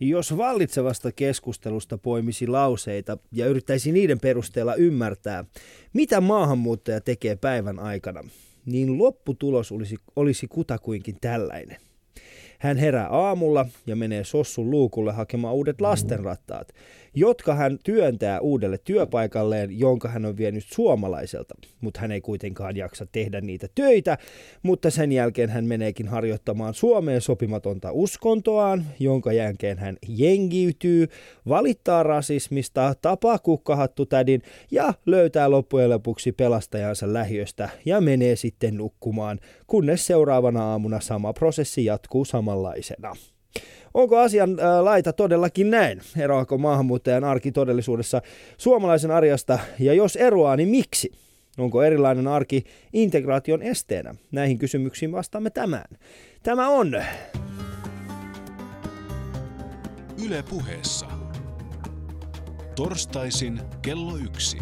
Jos vallitsevasta keskustelusta poimisi lauseita ja yrittäisi niiden perusteella ymmärtää, mitä maahanmuuttaja tekee päivän aikana, niin lopputulos olisi, olisi kutakuinkin tällainen. Hän herää aamulla ja menee sossun luukulle hakemaan uudet lastenrattaat, jotka hän työntää uudelle työpaikalleen, jonka hän on vienyt suomalaiselta. Mutta hän ei kuitenkaan jaksa tehdä niitä töitä, mutta sen jälkeen hän meneekin harjoittamaan Suomeen sopimatonta uskontoaan, jonka jälkeen hän jengiytyy, valittaa rasismista, tapaa kukkahattutädin ja löytää loppujen lopuksi pelastajansa lähiöstä ja menee sitten nukkumaan, kunnes seuraavana aamuna sama prosessi jatkuu samanlaisena. Onko asian ää, laita todellakin näin? Eroako maahanmuuttajan arki todellisuudessa suomalaisen arjesta? Ja jos eroaa, niin miksi? Onko erilainen arki integraation esteenä? Näihin kysymyksiin vastaamme tämän. Tämä on... Yle puheessa. Torstaisin kello yksi.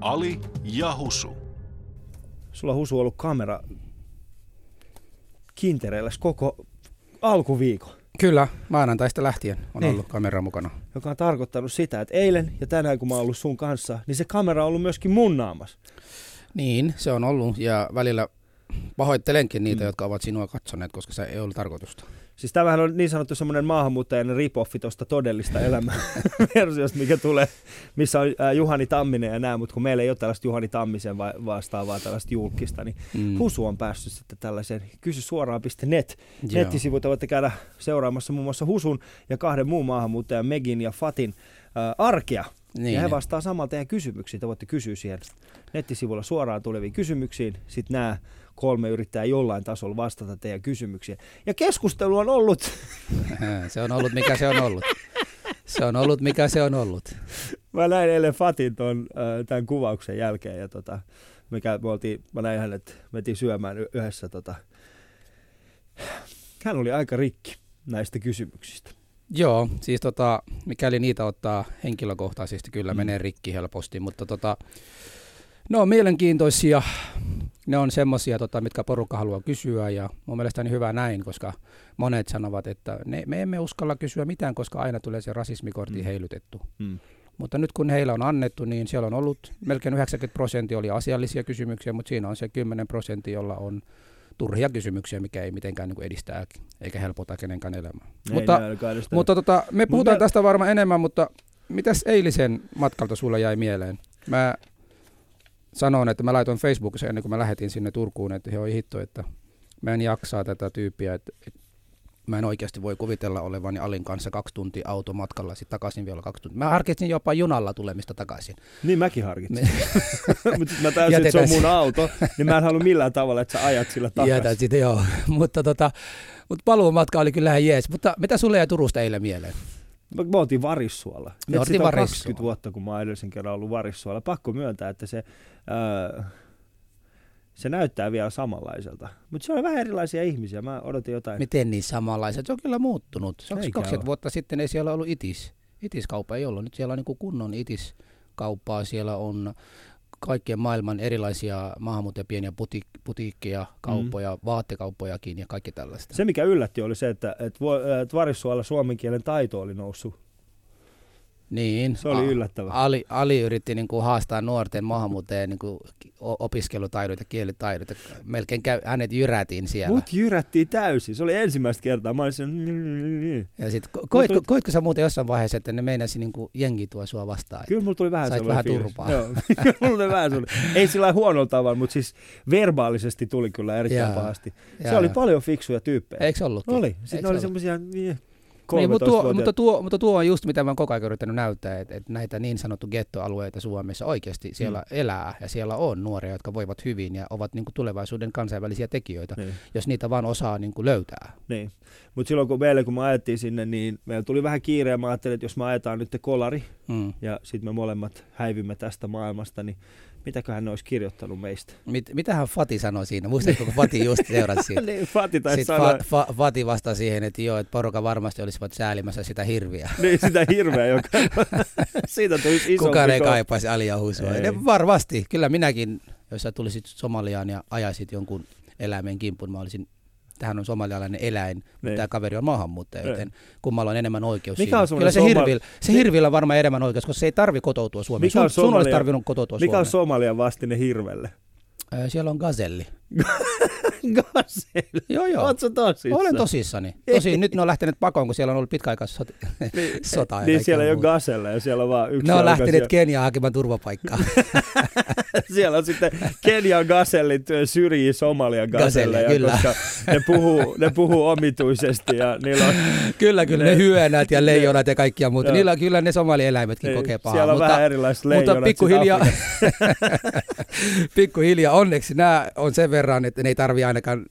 Ali ja Husu. Sulla Husu ollut kamera kintereilläs koko alkuviikon. Kyllä, maanantaista lähtien on Niin. ollut kamera mukana. Joka on tarkoittanut sitä, että eilen ja tänään kun mä oon ollut sun kanssa, niin se kamera on ollut myöskin mun naamas. Niin, se on ollut ja välillä pahoittelenkin niitä, Mm. mm. jotka ovat sinua katsoneet, koska se ei ollut tarkoitusta. Siis tämähän on niin sanottu semmoinen maahanmuuttajan ripoffi tuosta todellista elämää versiosta, mikä tulee, missä on äh, Juhani Tamminen ja nämä, mutta kun meillä ei ole tällaista Juhani Tammisen va- vastaavaa tällaista julkista, niin Mm. Husu on päässyt sitten tällaiseen kysy suoraan.net Joo. nettisivuilta voitte käydä seuraamassa muun muassa Husun ja kahden muun maahanmuuttajan Megin ja Fatin äh, arkea. Niin. Ja he vastaa samalla teidän kysymyksiin. Te voitte kysyä siihen nettisivulla suoraan tuleviin kysymyksiin. Sitten nämä kolme yrittää jollain tasolla vastata teidän kysymyksiin. Ja keskustelu on ollut, se on ollut mikä se on ollut. Se on ollut mikä se on ollut. mä näin eilen Fatin ton, äh, tämän kuvauksen jälkeen ja tota, mikä me oltiin, mä näin hänet, metiin syömään yhdessä. Tota. Hän oli aika rikki näistä kysymyksistä. Joo, siis tota, mikäli niitä ottaa henkilökohtaisesti, kyllä Mm. mm. menee rikki helposti, mutta tota, ne on mielenkiintoisia. Ne on semmoisia, tota, mitkä porukka haluaa kysyä ja mun mielestäni hyvä näin, koska monet sanovat, että ne, me emme uskalla kysyä mitään, koska aina tulee se rasismikortti Mm. heilytetty. Mm. Mutta nyt kun heillä on annettu, niin siellä on ollut melkein 90 prosenttia oli asiallisia kysymyksiä, mutta siinä on se 10 prosenttia, jolla on turhia kysymyksiä, mikä ei mitenkään niin edistää eikä helpota kenenkään elämää. Ei Mutta- Mutta tota, me puhutaan mä- tästä varmaan enemmän, mutta mitäs eilisen matkalta sulla jäi mieleen? Mä sanoin, että mä laitoin Facebookissa ennen kuin mä lähetin sinne Turkuun, että he oi hitto, että mä en jaksaa tätä tyyppiä, että, että mä en oikeasti voi kuvitella olevani Alin kanssa kaksi tuntia automatkalla, sitten takaisin vielä kaksi tuntia. Mä harkitsin jopa junalla tulemista takaisin. Niin mäkin harkitsin. Mutta mä täysin, että se on mun auto, niin mä en halua millään tavalla, että sä ajat sillä takaisin. sitä, joo. mutta, tota, mutta paluumatka oli kyllä ihan jees. Mutta mitä sulle jäi Turusta eilen mieleen? Me, me oltiin Varissuolla. Me oltiin on Varissuolla. 20 vuotta, kun mä oon edellisen kerran ollut Varissuolla. Pakko myöntää, että se, ää, se näyttää vielä samanlaiselta. Mutta se on vähän erilaisia ihmisiä. Mä odotin jotain. Miten niin samanlaiset? Se on kyllä muuttunut. Se on Eikä 20 ole. vuotta sitten ei siellä ollut itis. Itiskauppa ei ollut. Nyt siellä on niin kunnon itiskauppaa. Siellä on kaikkien maailman erilaisia maahanmuuttajia, pieniä buti- putiikkeja, kauppoja, mm. vaatekauppojakin ja kaikki tällaista. Se, mikä yllätti, oli se, että, että Varissuolla suomen kielen taito oli noussut. Niin. Se oli yllättävää. Ali, Ali yritti niin kuin haastaa nuorten maahanmuuttajien niin kuin opiskelutaidot ja kielitaidot. Melkein käy, hänet jyrätiin siellä. Mut jyrättiin täysin. Se oli ensimmäistä kertaa. Mä olin sen... ja sit, ko- koitko, Mut- koitko sä muuten jossain vaiheessa, että ne meinasi niin kuin jengi tuo sua vastaan? Kyllä mulla tuli vähän Sait sellainen vähän fiilis. turpaa. Joo, mulla tuli vähän sellainen. Ei sillä huonolla tavalla, mutta siis verbaalisesti tuli kyllä erittäin Jaa. pahasti. Se Jaa. oli paljon fiksuja tyyppejä. Eikö ollutkin? Oli. Eikö Sitten ne oli ollut? semmoisia niin, mutta, tuo, 13-vuotiaat. mutta, tuo, mutta tuo on just mitä mä oon koko ajan yrittänyt näyttää, että, että näitä niin sanottu gettoalueita Suomessa oikeasti siellä Mm. elää ja siellä on nuoria, jotka voivat hyvin ja ovat niin kuin tulevaisuuden kansainvälisiä tekijöitä, Niin, jos niitä vaan osaa niin kuin löytää. niin. Mutta silloin kun meille, kun me ajettiin sinne, niin meillä tuli vähän kiire ja mä ajattelin, että jos me ajetaan nyt kolari Mm. ja sitten me molemmat häivymme tästä maailmasta, niin mitäköhän ne olisi kirjoittanut meistä. Mit, mitähän Fati sanoi siinä? Muistatko, kun Fati just seurasi siitä? niin, Fati taisi Sitten sanoa, fa, fa, Fati vastasi siihen, että joo, että porukka varmasti olisivat säälimässä sitä hirviä. niin, sitä hirveä, joka siitä tulisi isompi Kukaan ei kaipaisi Alia Husua. Ei. Ne Varmasti. Kyllä minäkin, jos sä tulisit Somaliaan ja ajaisit jonkun eläimen kimpun, mä olisin että hän on somalialainen eläin, Niin. mutta tämä kaveri on maahanmuuttaja, Niin. joten kummalla on enemmän oikeus Mikä siinä. on Kyllä se, semmoinen soma- hirvillä, se hirvillä on varmaan enemmän oikeus, koska se ei tarvi kotoutua Suomeen. Mikä on sun, sun olisi Somalia- tarvinnut kotoutua Mikä on Suomeen. Somalian vastine hirvelle? Siellä on gazelli. Gaselli. Joo, joo. Oletko tosissaan? Olen tosissani. Tosin nyt ne on lähtenyt pakoon, kun siellä on ollut pitkäaikaissota. Niin, sota niin kaikkea siellä ei ole muuta. gaselle ja siellä on vaan yksi Ne on lähteneet Keniaan hakemaan turvapaikkaa. Siellä on sitten Kenian gasellit syrjii Somalian Gaselleja, kyllä. koska ne puhuu, ne puhuu omituisesti ja niillä on, kyllä, kyllä. Ne, Ne- hyönät ja leijonat ja kaikkia muuta. Joo. Niillä kyllä ne somalieläimetkin Niin, kokee pahaa. siellä on mutta, vähän erilaiset mutta leijonat. pikkuhiljaa, sit pikkuhiljaa onneksi nämä on sen verran, että ne ei tarvi ainakaan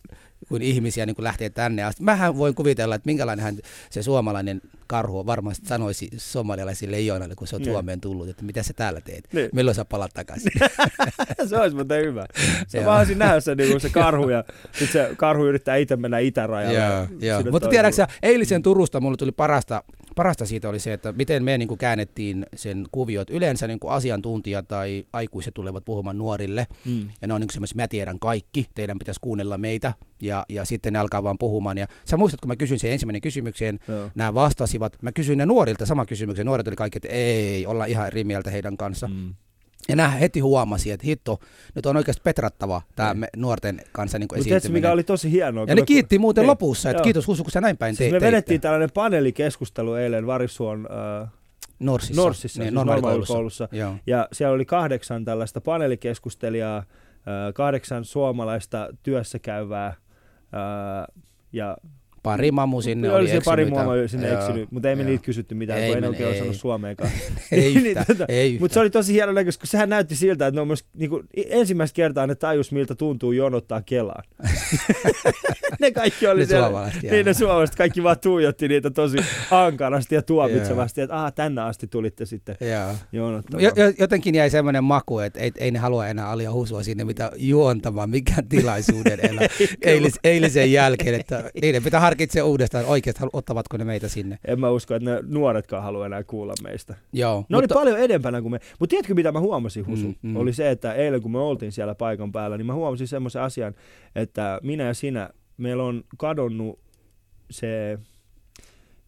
kuin ihmisiä niin kuin lähteä tänne asti. Mähän voin kuvitella, että minkälainen se suomalainen karhu varmasti sanoisi somalialaisille leijonalle, kun se on Niin. Suomeen tullut, että mitä sä täällä teet, Niin. milloin sä palat takaisin. se olisi muuten hyvä. Se vaan haluaisin nähdä se, niin se karhu ja sitten se karhu yrittää itse mennä itärajalle. Joo, joo. Mutta tiedätkö sä, eilisen Turusta mulle tuli parasta, parasta siitä oli se, että miten me niin kuin käännettiin sen kuviot. Yleensä niin kuin asiantuntijat tai aikuiset tulevat puhumaan nuorille. Mm. Ja ne on niin semmoisia, mä tiedän kaikki, teidän pitäisi kuunnella meitä. Ja, ja sitten ne alkaa vaan puhumaan. Ja sä muistat, kun mä kysyin sen ensimmäinen kysymykseen, Joo. nämä vastasivat. Mä kysyin ne nuorilta sama kysymyksen. Nuoret oli kaikki, että ei, olla ihan eri mieltä heidän kanssa. Mm. Ja nämä heti huomasi, että hitto, nyt on oikeasti petrattava tämä me nuorten kanssa niin Mutta tiedätkö, esiintyminen. mikä oli tosi hienoa? Ja ne kiitti muuten Niin. lopussa, että Joo. kiitos Husu, kun sä näin päin Siis teit. me teitte. vedettiin tällainen paneelikeskustelu eilen Varissuon äh, Norssissa, Norssissa, niin, siis normaalikoulussa. Ja siellä oli kahdeksan tällaista paneelikeskustelijaa, äh, kahdeksan suomalaista työssä käyvää äh, ja Pari mamu sinne oli oli se pari mua sinne Joo, eksynyt, mutta ei me niitä kysytty mitään, Ei kun en oikein ei. osannut suomeenkaan. Ei Niin, yhtään, tota, ei Mutta se oli tosi hieno näköistä, kun sehän näytti siltä, että ne on myös, niinku, ensimmäistä kertaa ne tajus, miltä tuntuu jonottaa Kelaan. ne kaikki oli Ne siellä. Niin ne suomalaiset kaikki vaan tuijotti niitä tosi ankarasti ja tuomitsevasti, että aha, tänne asti tulitte sitten jonottamaan. Jo, jo, jotenkin jäi semmoinen maku, että ei, ei ne halua enää Alia Husua sinne mitä juontamaan mikään tilaisuuden enää eilis, eilisen jälkeen, että niiden pitää harkitse uudestaan oikeasti, ottavatko ne meitä sinne. En mä usko, että ne nuoretkaan haluaa enää kuulla meistä. Joo, Ne oli paljon edempänä kuin me. Mutta tiedätkö, mitä mä huomasin, Husu? Mm, mm. Oli se, että eilen kun me oltiin siellä paikan päällä, niin mä huomasin semmoisen asian, että minä ja sinä, meillä on kadonnut se...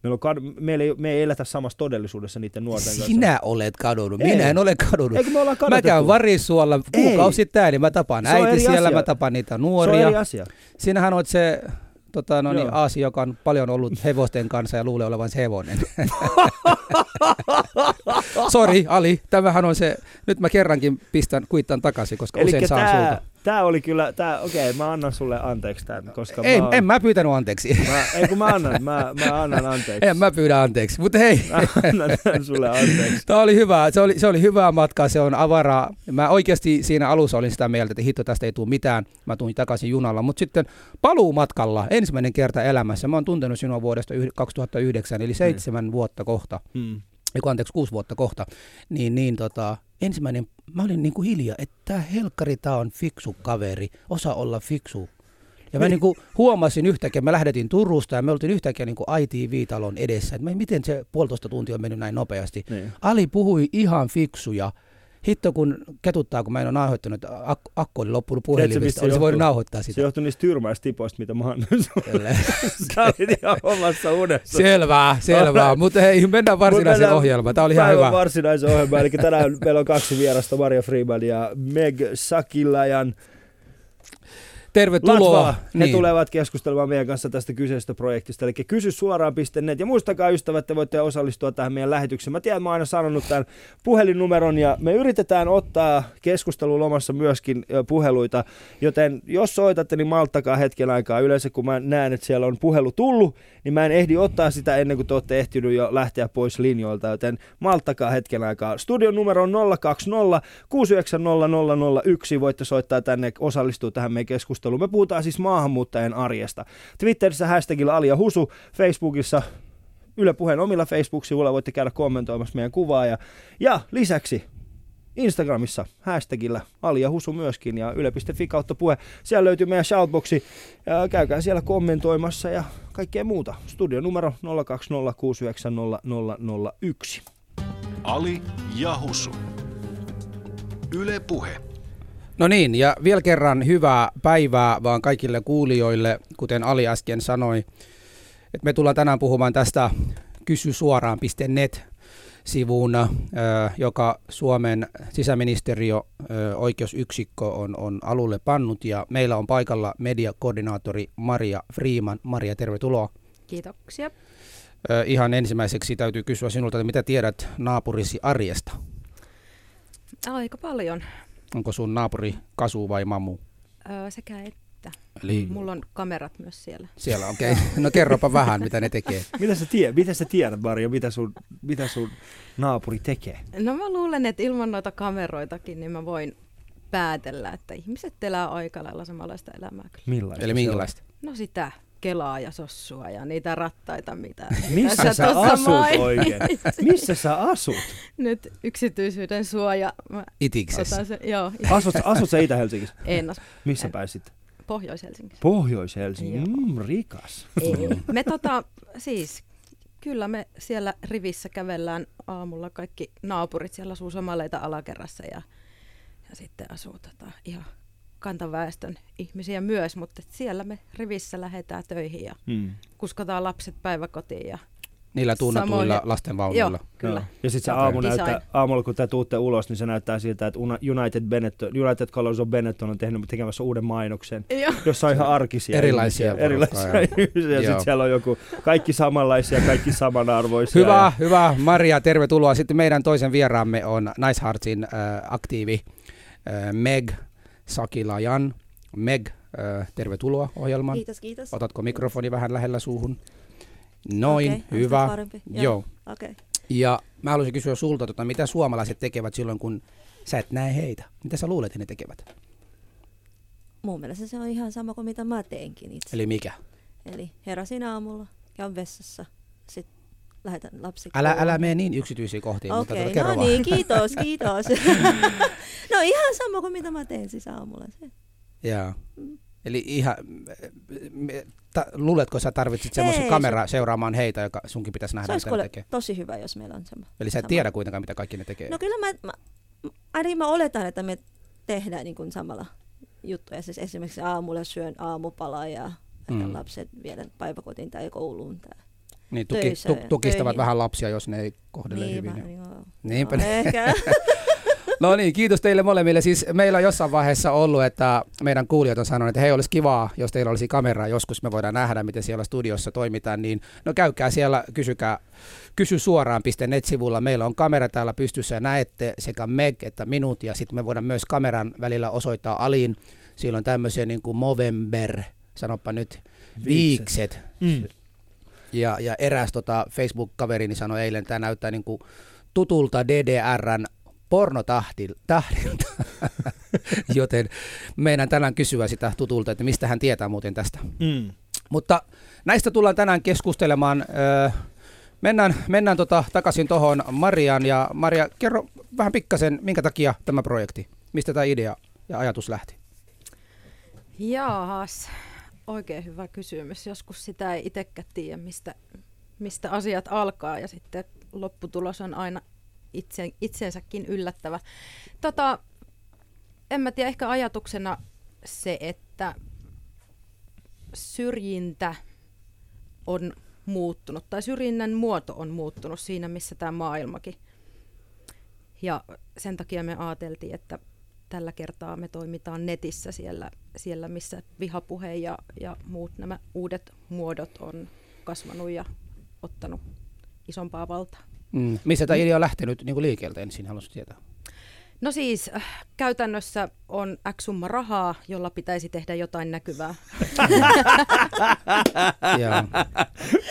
Meillä on kad- meillä ei, me ei eletä samassa todellisuudessa niiden nuorten kanssa. Sinä olet kadonnut, Ei. minä en ole kadonnut. Eikö me ollaan Mä kadotettu? käyn varissuolla kuukausittain, niin mä tapaan äiti siellä, asia. mä tapaan niitä Se on nuoria. eri asia. Sinähän olet se tota, no niin. Aasi, joka on paljon ollut hevosten kanssa ja luulee olevansa hevonen. Sori, Ali, tämähän on se, nyt mä kerrankin pistän kuittan takaisin, koska Eli usein saan tää, sulta. Tää oli kyllä, tää, okei, mä annan sulle anteeksi tämän, koska Ei, mä oon, en mä pyytänyt anteeksi. mä, ei kun mä annan, mä, mä annan anteeksi. en mä pyydä anteeksi, mutta hei. Mä annan sulle anteeksi. Tämä oli hyvä, se oli, se oli hyvää matkaa, se on avaraa. Mä oikeasti siinä alussa olin sitä mieltä, että hitto tästä ei tule mitään. Mä tulin takaisin junalla, mutta sitten paluumatkalla ensimmäinen kerta elämässä. Mä oon tuntenut sinua vuodesta yh- 2009, eli seitsemän vuotta kohta. Hmm. Eiku, anteeksi, kuusi vuotta kohta. Niin, niin tota, ensimmäinen, mä olin niin kuin hiljaa, että tämä Helkkari, tää on fiksu kaveri, osa olla fiksu. Ja mä niin kuin huomasin yhtäkkiä, me lähdettiin Turusta ja me oltiin yhtäkkiä niin kuin ITV-talon edessä, että miten se puolitoista tuntia on mennyt näin nopeasti. Niin. Ali puhui ihan fiksuja. Hitto kun ketuttaa, kun mä en ole nauhoittanut, että ak- akku oli loppunut puhelimesta, se olisi voinut nauhoittaa Se sitä. johtui niistä tyrmäistipoista, mitä mä annan sulle. Sä olit ihan omassa unessa. selvää. Alright. Mutta hei, mennään varsinaiseen ohjelmaan. Tämä oli ihan hyvä. varsinaisen ohjelman. Eli tänään meillä on kaksi vierasta, Maria Freeman ja Meg Sakilajan. Tervetuloa. Latvaa. He tulevat keskustelemaan meidän kanssa tästä kyseisestä projektista. Eli kysy suoraan.net. Ja muistakaa ystävät, että voitte osallistua tähän meidän lähetykseen. Mä tiedän, mä oon aina sanonut tämän puhelinnumeron ja me yritetään ottaa keskustelun lomassa myöskin puheluita. Joten jos soitatte, niin malttakaa hetken aikaa. Yleensä kun mä näen, että siellä on puhelu tullut, niin mä en ehdi ottaa sitä ennen kuin te olette ehtinyt jo lähteä pois linjoilta. Joten malttakaa hetken aikaa. Studion numero on 020 690 001. Voitte soittaa tänne, osallistua tähän meidän keskusteluun. Me puhutaan siis maahanmuuttajien arjesta. Twitterissä hashtagilla Ali ja Husu, Facebookissa Yle Puheen omilla Facebook-sivuilla voitte käydä kommentoimassa meidän kuvaa. Ja, ja lisäksi Instagramissa hashtagillä Ali ja Husu myöskin ja yle.fi kautta puhe. Siellä löytyy meidän shoutboxi. Ja käykää siellä kommentoimassa ja kaikkea muuta. Studio numero 020690001. Ali ja Husu. Yle Puhe. No niin, ja vielä kerran hyvää päivää vaan kaikille kuulijoille, kuten Ali äsken sanoi. Että me tullaan tänään puhumaan tästä kysysuoraan.net sivuuna, joka Suomen sisäministeriö oikeusyksikkö on, on alulle pannut. Ja meillä on paikalla mediakoordinaattori Maria Freeman. Maria, tervetuloa. Kiitoksia. Ihan ensimmäiseksi täytyy kysyä sinulta, että mitä tiedät naapurisi arjesta? Aika paljon. Onko sun naapuri Kasu vai Mamu? Öö, sekä että. Eli... Mulla on kamerat myös siellä. Siellä, okei. Okay. No kerropa vähän, mitä ne tekee. mitä, sä tiedät, mitä sä tiedät, Maria, mitä sun, mitä sun naapuri tekee? No mä luulen, että ilman noita kameroitakin, niin mä voin päätellä, että ihmiset elää aika lailla samanlaista elämää. Kyllä. Millaista? Eli minkälaista? No sitä kelaa ja sossua ja niitä rattaita, mitä Missä sä, sä asut main. oikein? Missä sä asut? Nyt yksityisyyden suoja. Itiksessä. Sen, joo. Asut, asut sä Itä-Helsingissä? En asu. Missä päin sitten? Pohjois-Helsingissä. Pohjois-Helsinki, mm, rikas. Ei. Me tota, siis kyllä me siellä rivissä kävellään aamulla kaikki naapurit, siellä asuu samaleita alakerrassa ja, ja sitten asuu tota, ihan kantaväestön ihmisiä myös, mutta siellä me rivissä lähdetään töihin ja hmm. kuskataan lapset päiväkotiin ja Niillä tunnatuilla lastenvaunuilla. Joo, kyllä. Joo. Ja sitten se aamu näyttää, aamulla kun te tuutte ulos, niin se näyttää siltä, että United, Benetton, United Colors of Benetton on tehnyt tekemässä uuden mainoksen, Joo. jossa on ihan arkisia Erilaisia ihmisiä. Erilaisia ihmisiä. Ja sitten siellä on joku, kaikki samanlaisia, kaikki samanarvoisia. Hyvä, ja... hyvä. Maria, tervetuloa. Sitten meidän toisen vieraamme on Nice Heartsin äh, aktiivi äh, Meg Sakilajan. Meg, äh, tervetuloa ohjelmaan. Kiitos, kiitos. Otatko mikrofoni vähän lähellä suuhun? Noin, okay, hyvä. Joo. Okay. Ja mä haluaisin kysyä sulta, tota, mitä suomalaiset tekevät silloin, kun sä et näe heitä? Mitä sä luulet, että ne tekevät? Mun mielestä se on ihan sama kuin mitä mä teenkin itse. Eli mikä? Eli heräsin aamulla, käyn vessassa, sitten lähetän lapsi Älä, älä mene niin yksityisiä kohtiin, okay, mutta tuota, kerro no niin, kiitos, kiitos. no ihan sama kuin mitä mä teen siis aamulla. Se. Jaa. Mm. Eli ihan, ta, luuletko sä tarvitsit semmoisen kamera seuraamaan heitä, joka sunkin pitäisi nähdä, se mitä ne tekee? tosi hyvä, jos meillä on sama. Eli sä et tiedä kuitenkaan, mitä kaikki ne tekee? No kyllä mä, mä ainakin mä oletan, että me tehdään niin kuin samalla juttuja. Siis esimerkiksi aamulla syön aamupalaa ja mm. lapset viedä päiväkotiin tai kouluun. Tai niin, tuki, tu, tukistavat töihin. vähän lapsia, jos ne ei kohdele niin, hyvin. Niin, joo. Niinpä. No, ehkä. No niin, kiitos teille molemmille. Siis meillä on jossain vaiheessa ollut, että meidän kuulijat on sanonut, että hei, olisi kivaa, jos teillä olisi kamera, joskus me voidaan nähdä, miten siellä studiossa toimitaan, niin no käykää siellä, kysykää, kysy suoraan.net-sivulla. Meillä on kamera täällä pystyssä ja näette sekä Meg että minut ja sitten me voidaan myös kameran välillä osoittaa Aliin. Siellä on tämmöisiä niin kuin Movember, sanoppa nyt, viikset. Mm. Ja, ja eräs tota Facebook-kaverini sanoi eilen, että tämä näyttää niin kuin tutulta DDRn pornotahdilta, joten meidän tänään kysyä sitä tutulta, että mistä hän tietää muuten tästä. Mm. Mutta näistä tullaan tänään keskustelemaan. mennään mennään tota, takaisin tuohon Marian ja Maria, kerro vähän pikkasen, minkä takia tämä projekti, mistä tämä idea ja ajatus lähti? Jaahas, oikein hyvä kysymys. Joskus sitä ei itsekään tiedä, mistä, mistä asiat alkaa ja sitten lopputulos on aina itse, itsensäkin yllättävä. Tota, en mä tiedä, ehkä ajatuksena se, että syrjintä on muuttunut, tai syrjinnän muoto on muuttunut siinä, missä tämä maailmakin. Ja sen takia me ajateltiin, että tällä kertaa me toimitaan netissä siellä, siellä missä vihapuhe ja, ja muut nämä uudet muodot on kasvanut ja ottanut isompaa valtaa. Mm. Missä tämä idea on lähtenyt niin kuin liikeeltä ensin, haluaisin tietää? No siis äh, käytännössä on X summa rahaa, jolla pitäisi tehdä jotain näkyvää.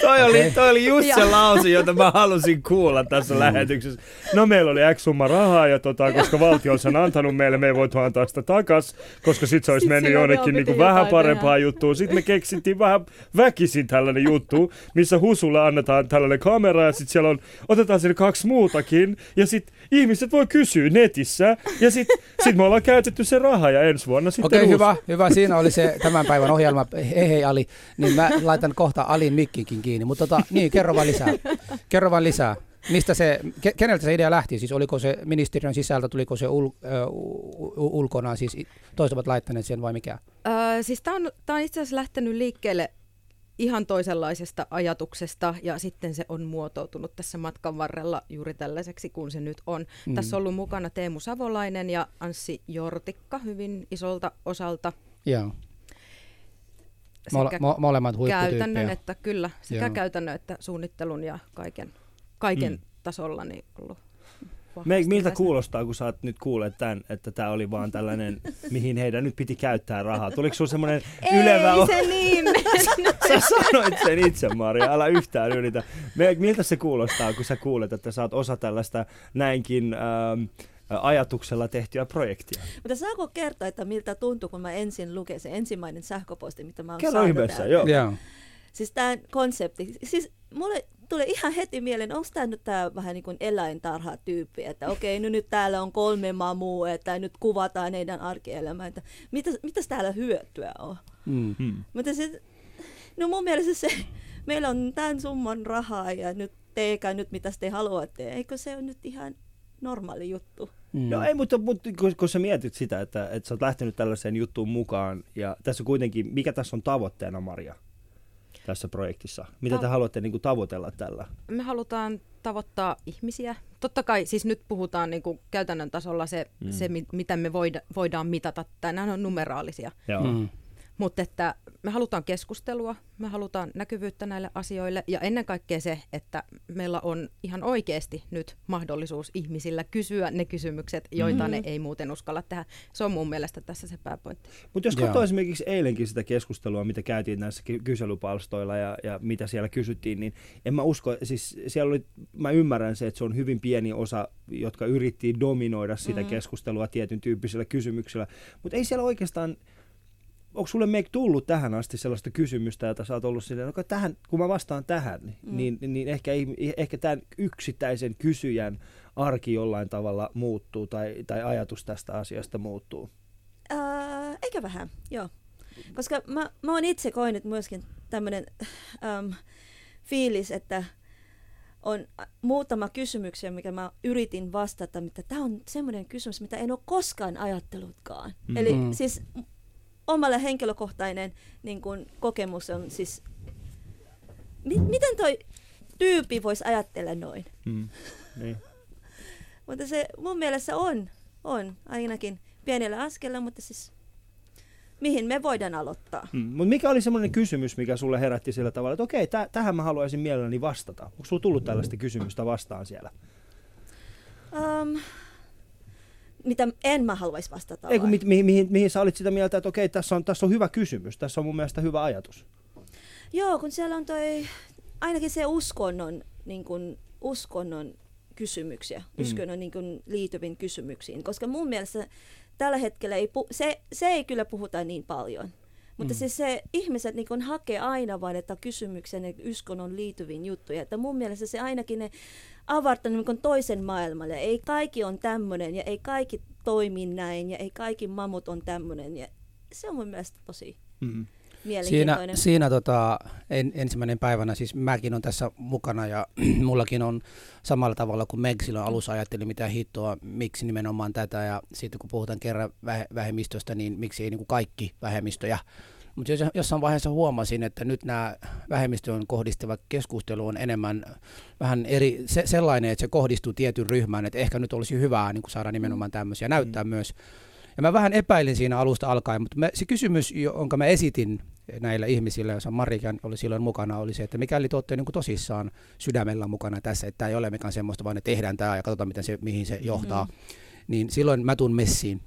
toi, oli, toi oli just se lause, jota mä halusin kuulla tässä mm. lähetyksessä. No meillä oli X summa rahaa, ja tota, koska valtio on sen antanut meille, me ei voitu antaa sitä takas, koska sit se olisi mennyt jonnekin niin vähän parempaa juttua. Sitten me keksittiin vähän väkisin tällainen juttu, missä Husulle annetaan tällainen kamera, ja sitten siellä on, otetaan sinne kaksi muutakin, ja sitten ihmiset voi kysyä netissä, ja sitten sit me ollaan käytetty se raha, ja ensi vuonna sitten Okei, okay, hyvä, hyvä. Siinä oli se tämän päivän ohjelma. Hei hei Ali, niin mä laitan kohta Alin mikkikin kiinni. Mutta tota, niin, kerro vaan lisää. Kerro vaan lisää. Mistä se, ke, keneltä se idea lähti? Siis oliko se ministeriön sisältä, tuliko se ul, ö, ulkona, siis toiset ovat laittaneet sen vai mikä? Öö, siis tämä on, tää on itse asiassa lähtenyt liikkeelle ihan toisenlaisesta ajatuksesta ja sitten se on muotoutunut tässä matkan varrella juuri tällaiseksi kuin se nyt on. Mm. Tässä on ollut mukana Teemu Savolainen ja Anssi Jortikka hyvin isolta osalta. Joo. Mole, mo, molemmat Käytännön, että kyllä, sekä Joo. käytännön että suunnittelun ja kaiken, kaiken mm. tasolla niin ollut me, miltä kuulostaa, kun saat nyt kuulleet tämän, että tämä oli vaan tällainen, mihin heidän nyt piti käyttää rahaa? Tuliko sinulla semmoinen ylevä... Ei se niin! sä sanoit sen itse, Maria, älä yhtään ylitä. Me, miltä se kuulostaa, kun sä kuulet, että saat osa tällaista näinkin... Ähm, ajatuksella tehtyä projektia. Mutta saako kertoa, että miltä tuntuu, kun mä ensin luken se ensimmäinen sähköposti, mitä mä oon Kerro saanut ihmeessä, joo. Yeah. Siis tämä konsepti, siis mulle tulee ihan heti mieleen, onko tämä nyt tämä vähän niin kuin eläintarha-tyyppi, että okei, no nyt täällä on kolme mamua, että nyt kuvataan heidän arkielämää, että mitä, mitäs täällä hyötyä on? Mm. hmm Mutta se, no mun mielestä se, meillä on tämän summan rahaa ja nyt teekää nyt mitä te haluatte, eikö se ole nyt ihan normaali juttu? Mm. No ei, mutta, mutta kun, kun sä mietit sitä, että, että sä oot lähtenyt tällaiseen juttuun mukaan, ja tässä kuitenkin, mikä tässä on tavoitteena, Maria? Tässä projektissa? Mitä te haluatte niin kuin, tavoitella tällä? Me halutaan tavoittaa ihmisiä. Totta kai siis nyt puhutaan niin kuin käytännön tasolla se, mm. se mitä me voida, voidaan mitata. Tänään on numeraalisia. Joo. Mm. Mutta että me halutaan keskustelua, me halutaan näkyvyyttä näille asioille ja ennen kaikkea se, että meillä on ihan oikeasti nyt mahdollisuus ihmisillä kysyä ne kysymykset, joita mm-hmm. ne ei muuten uskalla tehdä. Se on mun mielestä tässä se pääpointti. Mutta jos katsoo esimerkiksi eilenkin sitä keskustelua, mitä käytiin näissä kyselypalstoilla ja, ja mitä siellä kysyttiin, niin en mä usko, siis siellä oli, mä ymmärrän se, että se on hyvin pieni osa, jotka yritti dominoida sitä mm-hmm. keskustelua tietyn tyyppisillä kysymyksillä, mutta ei siellä oikeastaan onko sulle meik tullut tähän asti sellaista kysymystä, jota sä oot ollut silleen, että tähän, kun mä vastaan tähän, mm. niin, niin ehkä, ehkä tämän yksittäisen kysyjän arki jollain tavalla muuttuu tai, tai ajatus tästä asiasta muuttuu? Äh, eikä vähän, joo. Koska mä, mä oon itse koinut myöskin tämmöinen ähm, fiilis, että on muutama kysymyksiä, mikä mä yritin vastata, mutta tämä on semmoinen kysymys, mitä en ole koskaan ajattelutkaan. Mm. Eli siis omalla henkilökohtainen niin kun, kokemus on siis, mi- miten toi tyyppi voisi ajatella noin? Mm. Niin. mutta se mun mielestä on, on ainakin pienellä askella, mutta siis mihin me voidaan aloittaa. Mm. Mutta mikä oli semmoinen kysymys, mikä sulle herätti sillä tavalla, että okei, täh- tähän mä haluaisin mielelläni vastata. Onko sulla tullut tällaista kysymystä vastaan siellä? Um, mitä en mä haluaisi vastata. Ei, kun mi- mihin, mihin, mihin sä olit sitä mieltä, että okei, tässä on, tässä on hyvä kysymys, tässä on mun mielestä hyvä ajatus. Joo, kun siellä on toi, ainakin se uskonnon, niin kun, uskonnon kysymyksiä, mm. uskonnon niin kun, liittyviin kysymyksiin, koska mun mielestä tällä hetkellä ei, pu- se, se ei kyllä puhuta niin paljon. Mutta mm. siis se ihmiset niin hakee aina vain, että kysymyksen uskonnon liittyviin juttuja. Että mun mielestä se ainakin ne avartanut niin toisen maailmalle. Ei kaikki on tämmöinen ja ei kaikki toimi näin ja ei kaikki mamut on tämmöinen. Ja se on mun mielestä tosi mm. Siinä, siinä tota, en, ensimmäinen päivänä, siis mäkin on tässä mukana ja mullakin on samalla tavalla kuin Meg silloin alussa ajatteli, mitä hittoa, miksi nimenomaan tätä ja sitten kun puhutaan kerran vähemmistöstä, niin miksi ei niin kuin kaikki vähemmistöjä mutta jos, jossain vaiheessa huomasin, että nyt nämä vähemmistöön kohdistuva keskustelu on enemmän vähän eri, se, sellainen, että se kohdistuu tietyn ryhmään, että ehkä nyt olisi hyvää niin saada nimenomaan tämmöisiä näyttää mm. myös. Ja mä vähän epäilin siinä alusta alkaen, mutta me, se kysymys, jonka mä esitin näille ihmisille, jossa Marikan oli silloin mukana, oli se, että mikäli te olette niin kuin tosissaan sydämellä mukana tässä, että tämä ei ole mikään semmoista, vaan että tehdään tämä ja katsotaan, miten se, mihin se johtaa, mm. niin silloin mä tuun messiin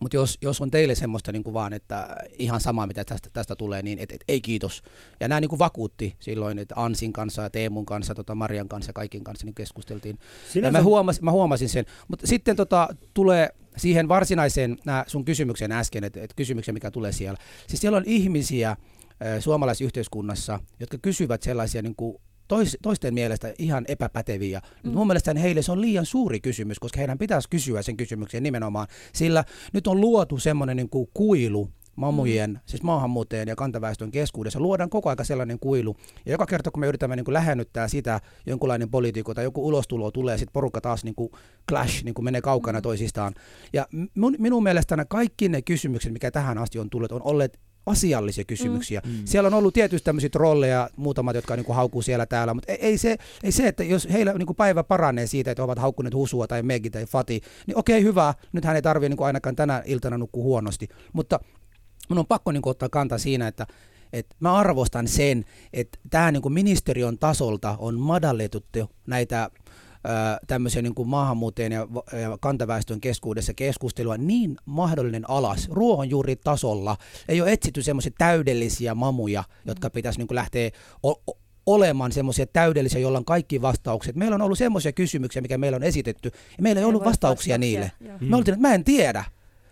mutta jos, jos on teille semmoista niin kuin vaan, että ihan sama mitä tästä, tästä tulee, niin et, et, ei kiitos. Ja nämä niin kuin vakuutti silloin, että Ansin kanssa ja Teemun kanssa, tota Marian kanssa ja kaikin kanssa niin keskusteltiin. Sinä ja mä, huomasin, mä huomasin sen. Mutta sitten tota, tulee siihen varsinaiseen nää sun kysymykseen äsken, että et kysymyksen mikä tulee siellä. Siis siellä on ihmisiä suomalaisessa yhteiskunnassa, jotka kysyvät sellaisia niin kuin tois, toisten mielestä ihan epäpäteviä. Mm. Mun mielestä heille se on liian suuri kysymys, koska heidän pitäisi kysyä sen kysymyksen nimenomaan, sillä nyt on luotu semmoinen niin kuin kuilu mamujen, mm. siis maahanmuuttajien ja kantaväestön keskuudessa luodaan koko aika sellainen kuilu. Ja joka kerta, kun me yritämme niin kuin lähennyttää sitä, jonkunlainen poliitikko tai joku ulostulo tulee, sitten porukka taas niin kuin clash, niin kuin menee kaukana mm. toisistaan. Ja mun, minun mielestäni kaikki ne kysymykset, mikä tähän asti on tullut, on olleet asiallisia kysymyksiä. Mm. Mm. Siellä on ollut tietysti tämmöisiä trolleja, muutamat, jotka niin kuin haukkuu siellä täällä, mutta ei, ei, se, ei se, että jos heillä niin kuin päivä paranee siitä, että ovat haukkuneet Husua tai Megi tai Fati, niin okei, hyvä, nyt hän ei tarvitse niin kuin ainakaan tänä iltana nukkua huonosti. Mutta mun on pakko niin kuin, ottaa kantaa siinä, että et mä arvostan sen, että tämä niin ministeriön tasolta on madalletuttu näitä tämmöisiä niin kuin maahanmuuttajien ja, ja kantaväestön keskuudessa keskustelua niin mahdollinen alas ruohonjuuritasolla. Ei ole etsitty semmoisia täydellisiä mamuja, jotka pitäisi niin kuin lähteä o- olemaan semmoisia täydellisiä, joilla on kaikki vastaukset. Meillä on ollut semmoisia kysymyksiä, mikä meillä on esitetty, ja meillä ei ollut vastauksia niille. Me oltiin, että mä en tiedä.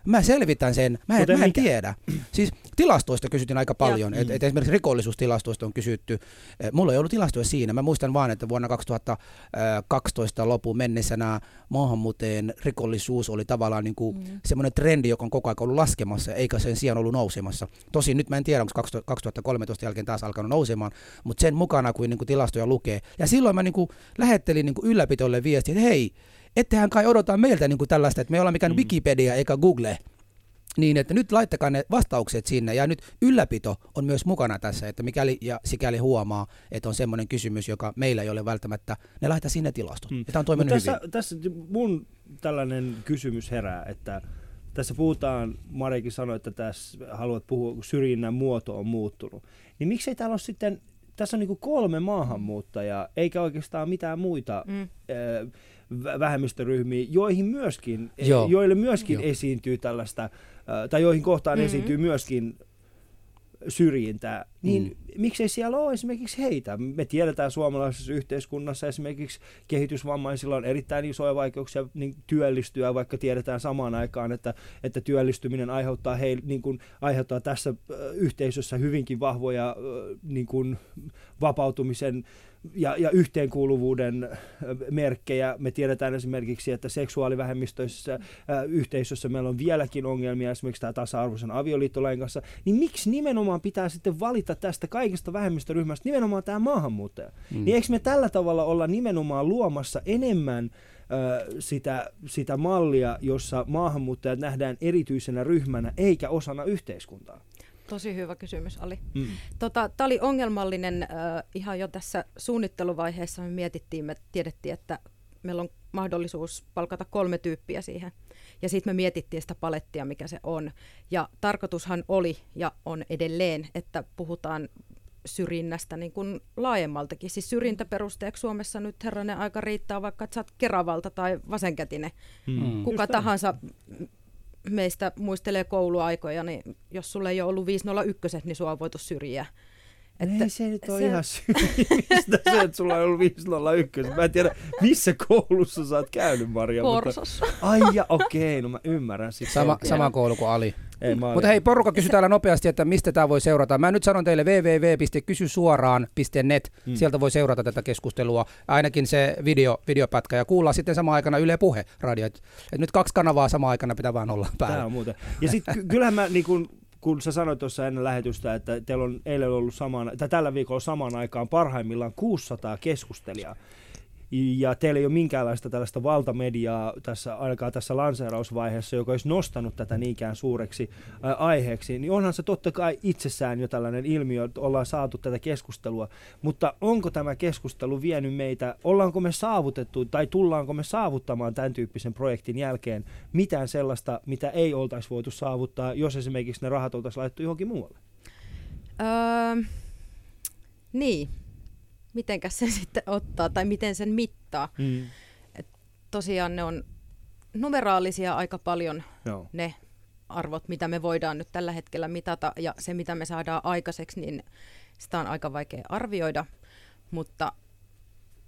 Mä selvitän sen, mä en, mä en tiedä. Siis tilastoista kysyttiin aika paljon, että et esimerkiksi rikollisuustilastoista on kysytty. Eh, mulla ei ollut tilastoja siinä. Mä muistan vaan, että vuonna 2012 lopun mennessä nämä maahanmuuttajien rikollisuus oli tavallaan niin kuin mm. semmoinen trendi, joka on koko ajan ollut laskemassa, eikä sen sijaan ollut nousemassa. Tosin nyt mä en tiedä, onko 2013 jälkeen taas alkanut nousemaan, mutta sen mukana, kuin, niin kuin tilastoja lukee. Ja silloin mä niin kuin lähettelin niin kuin ylläpitolle viestiä, että hei, ettehän kai odota meiltä niin kuin tällaista, että me ollaan mikään mm. Wikipedia eikä Google. Niin, että nyt laittakaa ne vastaukset sinne ja nyt ylläpito on myös mukana tässä, että mikäli ja sikäli huomaa, että on semmoinen kysymys, joka meillä ei ole välttämättä, ne laittaa sinne tilastot. Ja tämä on toiminut tässä, hyvin. Tässä mun tällainen kysymys herää, että tässä puhutaan, Marekin sanoi, että tässä haluat puhua, kun syrjinnän muoto on muuttunut. Niin miksei täällä ole sitten, tässä on niin kolme maahanmuuttajaa, eikä oikeastaan mitään muita mm. äh, vähemmistöryhmiä, joihin myöskin, Joo. joille myöskin Joo. esiintyy tällaista, tai joihin kohtaan mm-hmm. esiintyy myöskin syrjintää, niin mm. miksei siellä ole esimerkiksi heitä? Me tiedetään suomalaisessa yhteiskunnassa esimerkiksi kehitysvammaisilla on erittäin isoja vaikeuksia niin työllistyä, vaikka tiedetään samaan aikaan, että, että työllistyminen aiheuttaa, heil, niin kuin, aiheuttaa tässä yhteisössä hyvinkin vahvoja niin kuin, vapautumisen ja, ja yhteenkuuluvuuden merkkejä. Me tiedetään esimerkiksi, että seksuaalivähemmistöissä äh, yhteisössä meillä on vieläkin ongelmia esimerkiksi tämä tasa-arvoisen avioliittolain kanssa. Niin miksi nimenomaan pitää sitten valita tästä kaikista vähemmistöryhmästä nimenomaan tämä maahanmuuttaja? Mm. Niin eikö me tällä tavalla olla nimenomaan luomassa enemmän sitä, sitä mallia, jossa maahanmuuttajat nähdään erityisenä ryhmänä eikä osana yhteiskuntaa? Tosi hyvä kysymys, Ali. Mm. Tota, Tämä oli ongelmallinen äh, ihan jo tässä suunnitteluvaiheessa. Me mietittiin, me tiedettiin, että meillä on mahdollisuus palkata kolme tyyppiä siihen. Ja sitten me mietittiin sitä palettia, mikä se on. Ja tarkoitushan oli ja on edelleen, että puhutaan syrjinnästä niin kuin laajemmaltakin. Siis syrjintäperusteeksi Suomessa nyt herranen aika riittää vaikka, että sä oot Keravalta tai vasenkätinen. Mm. Kuka Just tahansa meistä muistelee kouluaikoja, niin jos sulle ei ole ollut 501, niin sua on voitu syrjiä. Että ei se nyt ole se... ihan syyllistä se, että sulla on ollut 501. Mä en tiedä, missä koulussa sä oot käynyt, Maria. Porsossa. Mutta... Ai ja okei, okay, no mä ymmärrän. Sit sama, sama koulu kuin Ali. Ei, Mutta hei, porukka kysy täällä nopeasti, että mistä tämä voi seurata. Mä nyt sanon teille www.kysysuoraan.net. Hmm. Sieltä voi seurata tätä keskustelua, ainakin se video, videopätkä, ja kuulla sitten samaan aikana Yle Puhe radio. Et, et nyt kaksi kanavaa samaan aikana pitää vaan olla päällä. Tämä on muuten. Ja sitten kyllähän mä niin kun, kun sä sanoit tuossa ennen lähetystä, että teillä on eilen ollut samaan, tai tällä viikolla samaan aikaan parhaimmillaan 600 keskustelijaa ja teillä ei ole minkäänlaista tällaista valtamediaa tässä, ainakaan tässä lanseerausvaiheessa, joka olisi nostanut tätä niinkään suureksi ää, aiheeksi, niin onhan se totta kai itsessään jo tällainen ilmiö, että ollaan saatu tätä keskustelua, mutta onko tämä keskustelu vienyt meitä, ollaanko me saavutettu tai tullaanko me saavuttamaan tämän tyyppisen projektin jälkeen mitään sellaista, mitä ei oltaisi voitu saavuttaa, jos esimerkiksi ne rahat oltaisiin laittu johonkin muualle? Öö, niin, mitenkä sen sitten ottaa tai miten sen mittaa. Mm. Et tosiaan ne on numeraalisia aika paljon Joo. ne arvot, mitä me voidaan nyt tällä hetkellä mitata ja se, mitä me saadaan aikaiseksi, niin sitä on aika vaikea arvioida, mutta